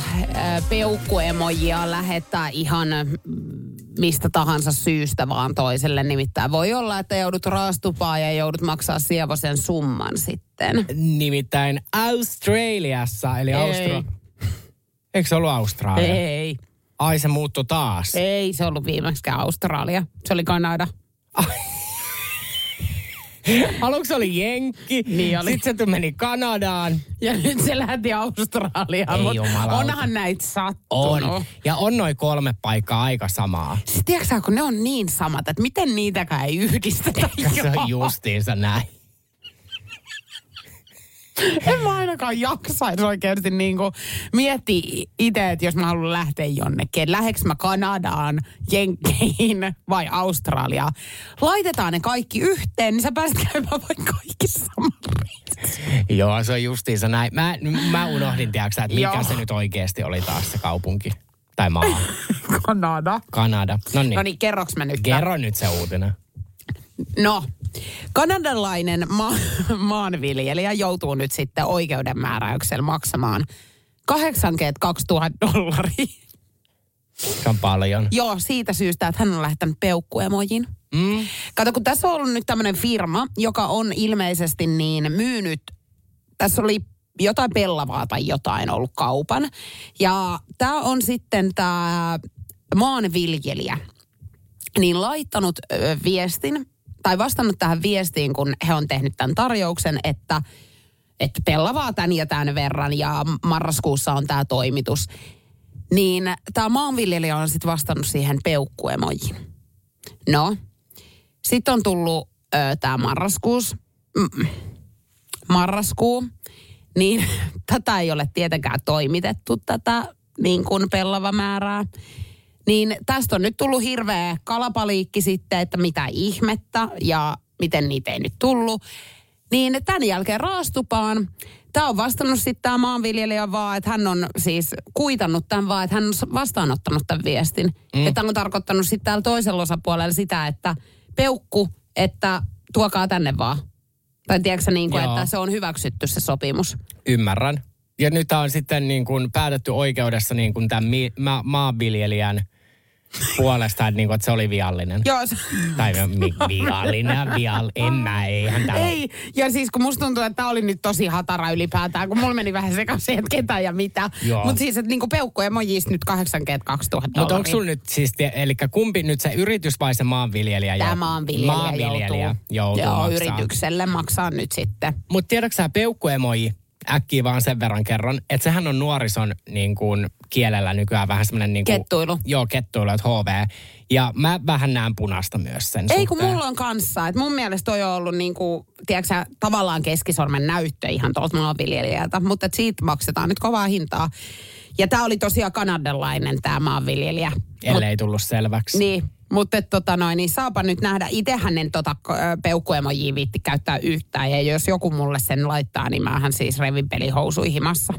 peukkuemojia lähettää ihan mm, mistä tahansa syystä vaan toiselle. Nimittäin voi olla, että joudut raastupaan ja joudut maksaa sievosen summan sitten. Nimittäin Australiassa, eli. Austra... Eikö se ollut Australia? Ei, Ai se muuttui taas. ei se ollut viimeksikään Australia. Se oli Kanada. Aluksi oli Jenkki, Niin oli. sitten se meni Kanadaan. Ja nyt se lähti Australiaan. Ei mut jumalauta. onhan näitä sattunut. On. Ja on noin kolme paikkaa aika samaa. Siis tiedätkö kun ne on niin samat, että miten niitäkään ei yhdistetä. Se on justiinsa näin. En mä ainakaan jaksaisi oikeasti niin kuin miettiä itse, että jos mä haluan lähteä jonnekin. Läheks mä Kanadaan, Jenkkeihin vai Australiaan. Laitetaan ne kaikki yhteen, niin sä pääset käymään vaikka kaikissa Joo, se on justiinsa näin. Mä, mä unohdin, tiedätkö, että mikä se nyt oikeasti oli taas se kaupunki. Tai maa. Kanada. Kanada. No niin. No niin, kerroks mä nyt? Kerro nyt se uutinen. No, kanadalainen ma- maanviljelijä joutuu nyt sitten oikeudenmääräyksellä maksamaan 82 000 dollaria. Se on paljon. Joo, siitä syystä, että hän on lähtenyt peukkuemojin. Mm. Kato, kun tässä on ollut nyt tämmöinen firma, joka on ilmeisesti niin myynyt, tässä oli jotain pellavaa tai jotain ollut kaupan. Ja tämä on sitten tämä maanviljelijä, niin laittanut viestin, tai vastannut tähän viestiin, kun he on tehnyt tämän tarjouksen, että, että pellavaa tämän ja tämän verran ja marraskuussa on tämä toimitus. Niin tämä maanviljelijä on sitten vastannut siihen peukkuemojiin. No, sitten on tullut tämä marraskuus, mm, marraskuu, niin tätä ei ole tietenkään toimitettu, tätä niin kuin pellavamäärää. Niin tästä on nyt tullut hirveä kalapaliikki sitten, että mitä ihmettä ja miten niitä ei nyt tullut. Niin tämän jälkeen raastupaan. Tämä on vastannut sitten tämä maanviljelijä vaan, että hän on siis kuitannut tämän vaan, että hän on vastaanottanut tämän viestin. Mm. Ja tämä on tarkoittanut sitten täällä toisella osapuolella sitä, että peukku, että tuokaa tänne vaan. Tai tiedätkö niin kuin, Joo. että se on hyväksytty se sopimus. Ymmärrän. Ja nyt on sitten niin kuin päätetty oikeudessa niin kuin tämän mi- ma- maanviljelijän puolesta, että, niin kuin, että se oli viallinen. Joo, se, Tai mi- viallinen, viall... En mä, eihän tämä Ei, ja siis kun musta tuntuu, että tämä oli nyt tosi hatara ylipäätään, kun mulla meni vähän sekaisin, että ketä ja mitä. Mutta siis, että niinku peukku emojista nyt 82 000 Mutta onko sulla nyt siis, eli kumpi nyt se yritys vai se maanviljelijä? Tämä maanviljelijä, maanviljelijä joutuu, joutuu joo, maksaa. yritykselle maksaa nyt sitten. Mutta tiedätkö sä peukkuemoji, äkkiä vaan sen verran kerron, että sehän on nuorison niin kuin, kielellä nykyään vähän semmoinen... Niin kuin, Kettuilu. Joo, kettuilu, että HV. Ja mä vähän näen punaista myös sen Ei kun suhteen. mulla on kanssa, että mun mielestä toi on ollut niinku, tiedätkö sä, tavallaan keskisormen näyttö ihan tuolta maanviljelijältä, mutta et siitä maksetaan nyt kovaa hintaa. Ja tämä oli tosiaan kanadalainen tämä maanviljelijä. Ellei tullut selväksi. Niin, mutta tota noin, niin saapa nyt nähdä. Itsehän en tota ö, peukkuemojia viitti käyttää yhtään. Ja jos joku mulle sen laittaa, niin mähän siis revin pelihousuihin himassa.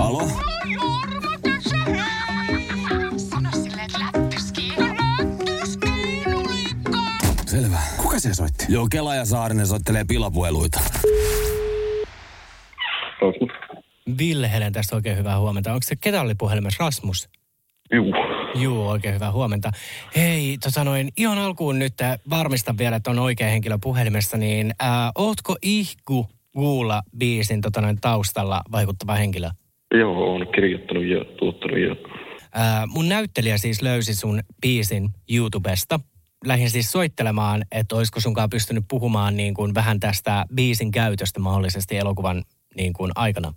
Alo? Selvä. Kuka se soitti? Joo, Kela ja Saarinen soittelee pilapueluita. Helen tästä oikein hyvää huomenta. Onko se, ketä oli puhelimessa? Rasmus? Juu. Juu, oikein hyvää huomenta. Hei, tota noin, ihan alkuun nyt äh, varmistan vielä, että on oikea henkilö puhelimessa, niin äh, ootko ihku Guula biisin tota noin, taustalla vaikuttava henkilö? Joo, on kirjoittanut ja tuottanut ja Äh, mun näyttelijä siis löysi sun biisin YouTubesta lähdin siis soittelemaan, että olisiko sunkaan pystynyt puhumaan niin kuin vähän tästä biisin käytöstä mahdollisesti elokuvan niin kuin aikana.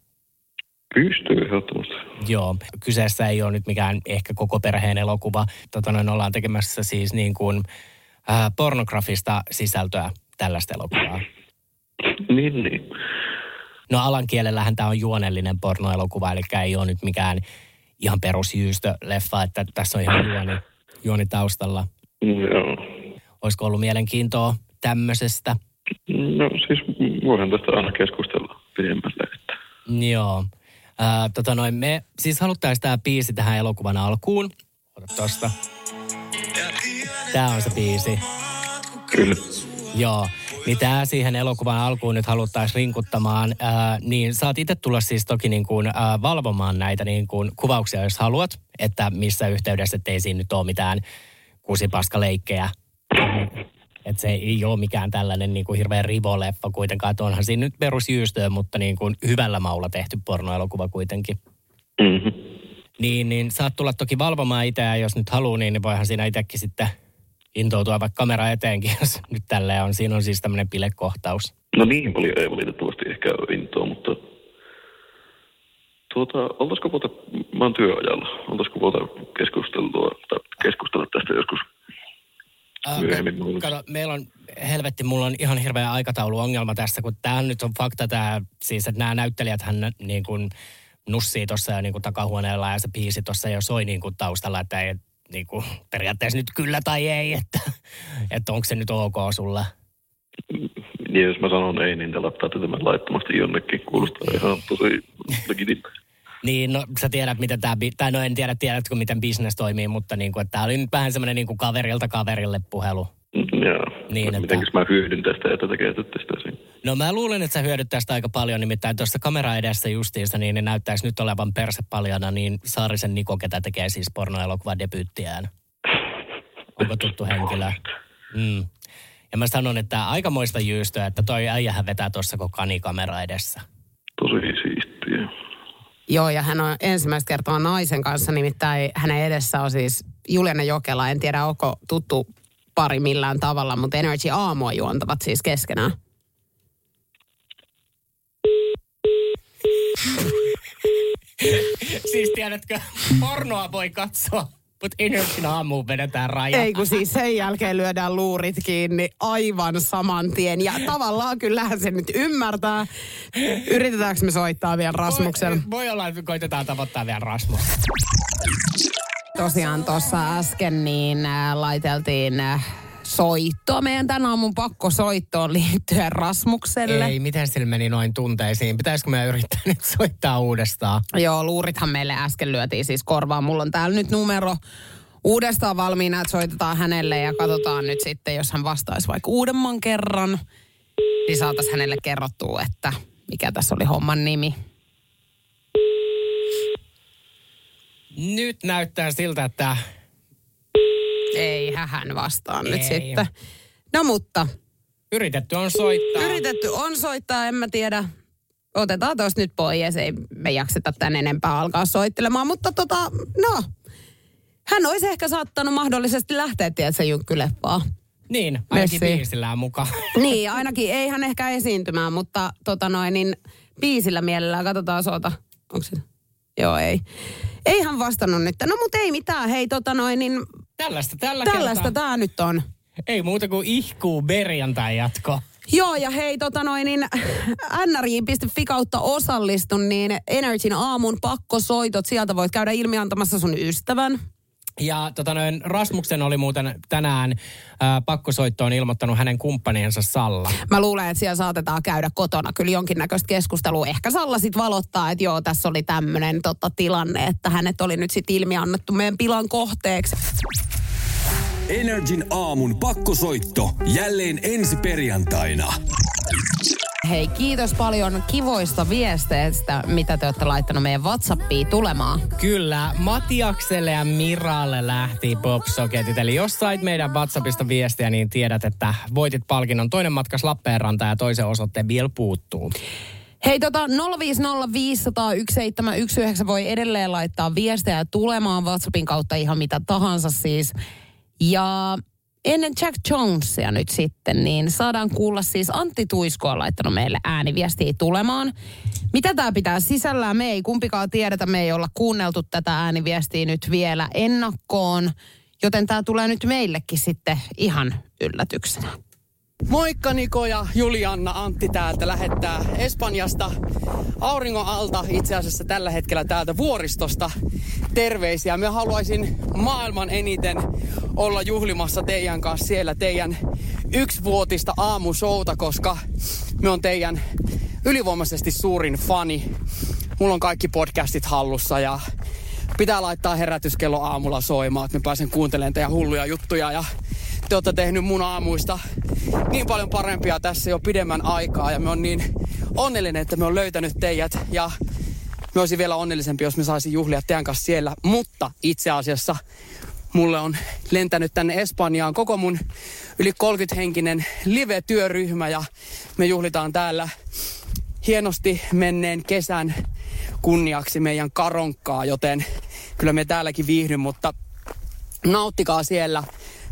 Pystyy ehdottomasti. Joo, kyseessä ei ole nyt mikään ehkä koko perheen elokuva. Tota noin ollaan tekemässä siis niin kuin äh, pornografista sisältöä tällaista elokuvaa. Niin, niin. No alan kielellähän tämä on juonellinen pornoelokuva, eli ei ole nyt mikään ihan perusjyystö-leffa, että tässä on ihan juoni, juoni taustalla. Joo. Olisiko ollut mielenkiintoa tämmöisestä? No siis voihan tästä aina keskustella pidemmälle. Että. Joo. Ää, tota noin, me siis haluttaisiin tämä biisi tähän elokuvan alkuun. Ota tosta. Tää on se biisi. Kyllä. Joo. Niin tää siihen elokuvan alkuun nyt haluttaisiin rinkuttamaan. Ää, niin saat itse tulla siis toki niin kuin, ää, valvomaan näitä niin kuin kuvauksia, jos haluat. Että missä yhteydessä, ettei siinä nyt ole mitään kusipaskaleikkejä. Että se ei ole mikään tällainen niin kuin hirveä rivoleffa kuitenkaan. Että onhan siinä nyt perusjyystöä, mutta niin kuin hyvällä maulla tehty pornoelokuva kuitenkin. Mm-hmm. Niin, niin saat tulla toki valvomaan itse, ja jos nyt haluaa, niin voihan siinä itsekin sitten intoutua vaikka kamera eteenkin, jos nyt tälleen on. Siinä on siis tämmöinen pilekohtaus. No niin paljon ei valitettavasti ehkä intoa, mutta tuota, oltaisiko puhuta, mä oon työajalla, oltaisiko puhuta keskustelua, tai keskustella tästä joskus Myöhemmin? kato, meillä on, helvetti, mulla on ihan hirveä aikatauluongelma tässä, kun tämä nyt on fakta tämä, siis että nämä näyttelijät hän niin kuin nussii tuossa jo niin kuin takahuoneella ja se biisi tuossa jo soi niin kuin taustalla, että ei niin kuin, periaatteessa nyt kyllä tai ei, että, että onko se nyt ok sulla? Niin jos mä sanon ei, niin te laittaa tämän laittomasti jonnekin. Kuulostaa ihan tosi legitimä. Niin, no sä tiedät, miten tämä, tai no en tiedä, tiedätkö, miten business toimii, mutta niin kuin, että tämä oli nyt vähän semmoinen niin kuin kaverilta kaverille puhelu. Joo. Niin, että- Mitenkäs mä hyödyn tästä ja tätä käytätte sitä siinä? No mä luulen, että sä hyödyt tästä aika paljon, nimittäin tuossa kamera edessä justiinsa, niin ne näyttäisi nyt olevan perse paljana, niin Saarisen Niko, ketä tekee siis pornoelokuvan debyyttiään. Onko tuttu henkilö? Mm. Ja mä sanon, että aikamoista jyystöä, että toi äijähän vetää tuossa koko kanikamera edessä. Tosi siistiä. Joo, ja hän on ensimmäistä kertaa naisen kanssa, nimittäin hänen edessä on siis Juliana Jokela. En tiedä, onko tuttu pari millään tavalla, mutta Energy Aamua juontavat siis keskenään. siis tiedätkö, pornoa voi katsoa, mutta Energyn aamuun vedetään raja. Ei kun siis sen jälkeen lyödään luurit kiinni aivan saman tien. Ja tavallaan kyllähän se nyt ymmärtää. Yritetäänkö me soittaa vielä Rasmukselle? Voi, voi olla, että koitetaan tavoittaa vielä Rasmus. Tosiaan tuossa äsken niin äh, laiteltiin äh, soittoa meidän tämän aamun pakkosoittoon liittyen Rasmukselle. Ei, miten sillä meni noin tunteisiin? Pitäisikö me yrittää nyt soittaa uudestaan? Joo, luurithan meille äsken lyötiin siis korvaan. Mulla on täällä nyt numero uudestaan valmiina, että soitetaan hänelle ja katsotaan nyt sitten, jos hän vastaisi vaikka uudemman kerran, niin saataisiin hänelle kerrottua, että mikä tässä oli homman nimi. Nyt näyttää siltä, että Ei hän vastaa nyt Ei. sitten. No mutta, yritetty on soittaa. yritetty on soittaa, en mä tiedä. Otetaan tosta nyt pois, ei me jakseta tän enempää alkaa soittelemaan, mutta tota, no. Hän olisi ehkä saattanut mahdollisesti lähteä, tiedätkö, Junkkyleppaa. Niin, ainakin Messi. biisillään mukaan. Niin, ainakin ei hän ehkä esiintymään, mutta tota noin, niin biisillä mielellään. Katsotaan soota. Onko se? Joo, ei. Ei hän vastannut nyt. No mutta ei mitään. Hei, tota noin, niin Tällaista tällä tällaista kertaa. tää nyt on. Ei muuta kuin ihkuu perjantai jatko. Joo, ja hei, tota noin, niin nri.fi kautta osallistun, niin Energyn aamun pakkosoitot, sieltä voit käydä ilmiantamassa sun ystävän. Ja tota noin, Rasmuksen oli muuten tänään ää, pakkosoittoon ilmoittanut hänen kumppaniensa Salla. Mä luulen, että siellä saatetaan käydä kotona kyllä jonkinnäköistä keskustelua. Ehkä Salla sit valottaa, että joo, tässä oli tämmöinen tota, tilanne, että hänet oli nyt sitten ilmiannettu meidän pilan kohteeksi. Energin aamun pakkosoitto jälleen ensi perjantaina. Hei, kiitos paljon kivoista viesteistä, mitä te olette laittanut meidän WhatsAppiin tulemaan. Kyllä, Matiakselle ja Miralle lähti Popsoketit. Eli jos sait meidän WhatsAppista viestiä, niin tiedät, että voitit palkinnon. Toinen matkas Lappeenrantaan ja toisen osoitteen vielä puuttuu. Hei, tota 050501719 voi edelleen laittaa viestejä tulemaan WhatsAppin kautta ihan mitä tahansa siis. Ja ennen Jack Jonesia nyt sitten, niin saadaan kuulla siis Antti Tuisko on laittanut meille ääniviestiä tulemaan. Mitä tämä pitää sisällään? Me ei kumpikaan tiedetä, me ei olla kuunneltu tätä ääniviestiä nyt vielä ennakkoon, joten tämä tulee nyt meillekin sitten ihan yllätyksenä. Moikka Niko ja Julianna Antti täältä lähettää Espanjasta auringon alta itse asiassa tällä hetkellä täältä vuoristosta terveisiä. Me haluaisin maailman eniten olla juhlimassa teidän kanssa siellä teidän yksivuotista aamusouta, koska me on teidän ylivoimaisesti suurin fani. Mulla on kaikki podcastit hallussa ja pitää laittaa herätyskello aamulla soimaan, että mä pääsen kuuntelemaan teidän hulluja juttuja ja te olette tehnyt mun aamuista niin paljon parempia tässä jo pidemmän aikaa ja me on niin onnellinen, että me on löytänyt teidät ja me olisin vielä onnellisempi, jos me saisin juhlia teidän kanssa siellä. Mutta itse asiassa mulle on lentänyt tänne Espanjaan koko mun yli 30-henkinen live-työryhmä ja me juhlitaan täällä hienosti menneen kesän kunniaksi meidän karonkkaa, joten kyllä me täälläkin viihdyn, mutta nauttikaa siellä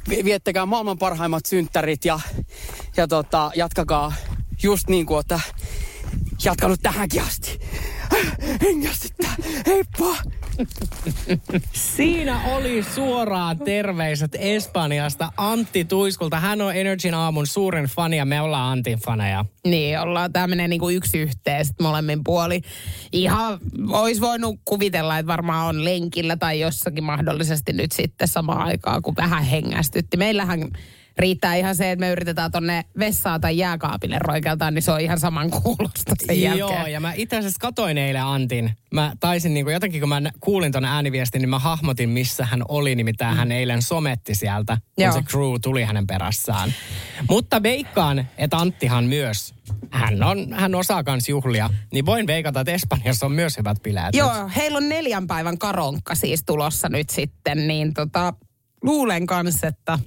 viettäkää maailman parhaimmat synttärit ja, ja tota, jatkakaa just niin kuin olette jatkanut tähänkin asti. Hengästyttää. Heippa! Siinä oli suoraan terveiset Espanjasta Antti Tuiskulta. Hän on Energyn aamun suurin fani ja me ollaan Antin faneja. Niin, ollaan tämmöinen niinku yksi yhteen sit molemmin puoli. Ihan olisi voinut kuvitella, että varmaan on lenkillä tai jossakin mahdollisesti nyt sitten samaan aikaan, kun vähän hengästytti. Meillähän riittää ihan se, että me yritetään tonne vessaan tai jääkaapille roikeltaa, niin se on ihan saman kuulosta sen jälkeen. Joo, ja mä itse asiassa katoin eilen Antin. Mä taisin niinku, jotenkin kun mä kuulin ton ääniviestin, niin mä hahmotin, missä hän oli. Nimittäin hän eilen sometti sieltä, kun Joo. se crew tuli hänen perässään. Mutta veikkaan, että Anttihan myös, hän, on, hän osaa kans juhlia. Niin voin veikata, että Espanjassa on myös hyvät bileet. Joo, heillä on neljän päivän karonkka siis tulossa nyt sitten, niin tota, luulen kanssa, että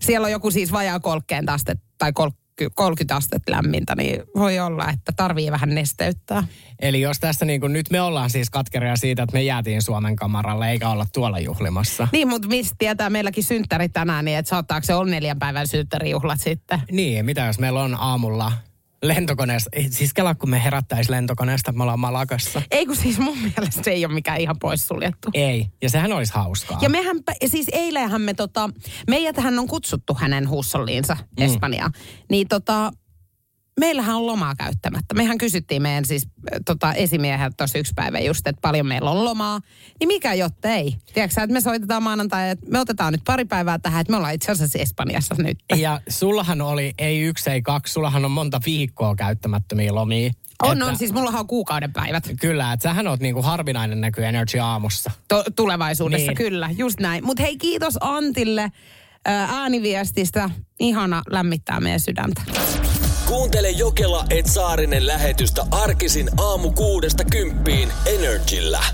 siellä on joku siis vajaa 30 astetta tai 30 30 astetta lämmintä, niin voi olla, että tarvii vähän nesteyttää. Eli jos tässä niin kuin, nyt me ollaan siis katkeria siitä, että me jäätiin Suomen kamaralle eikä olla tuolla juhlimassa. Niin, mutta mistä tietää meilläkin synttäri tänään, niin että saattaako se on neljän päivän synttärijuhlat sitten? Niin, mitä jos meillä on aamulla lentokoneessa, ei, siis kela kun me herättäisi lentokoneesta, me ollaan Malakassa. Ei kun siis mun mielestä se ei ole mikään ihan poissuljettu. Ei, ja sehän olisi hauskaa. Ja mehän, siis eilenhän me tota, meidäthän on kutsuttu hänen huussolliinsa Mm. Espanjaan. Niin tota, meillähän on lomaa käyttämättä. Mehän kysyttiin meidän siis tota, esimieheltä tuossa yksi päivä just, että paljon meillä on lomaa. Niin mikä jotta ei. Tiedätkö että me soitetaan maanantai, että me otetaan nyt pari päivää tähän, että me ollaan itse asiassa Espanjassa nyt. Ja sullahan oli, ei yksi, ei kaksi, sullahan on monta viikkoa käyttämättömiä lomia. On, Että- on, siis mullahan on kuukauden päivät. Kyllä, että sähän oot niinku harvinainen näky Energy aamussa. To- tulevaisuudessa, Niin. kyllä, just näin. Mutta hei, kiitos Antille ää, ääniviestistä. Ihana lämmittää meidän sydäntä. Kuuntele Jokela et Saarinen lähetystä arkisin aamu kuudesta kymppiin Energillä.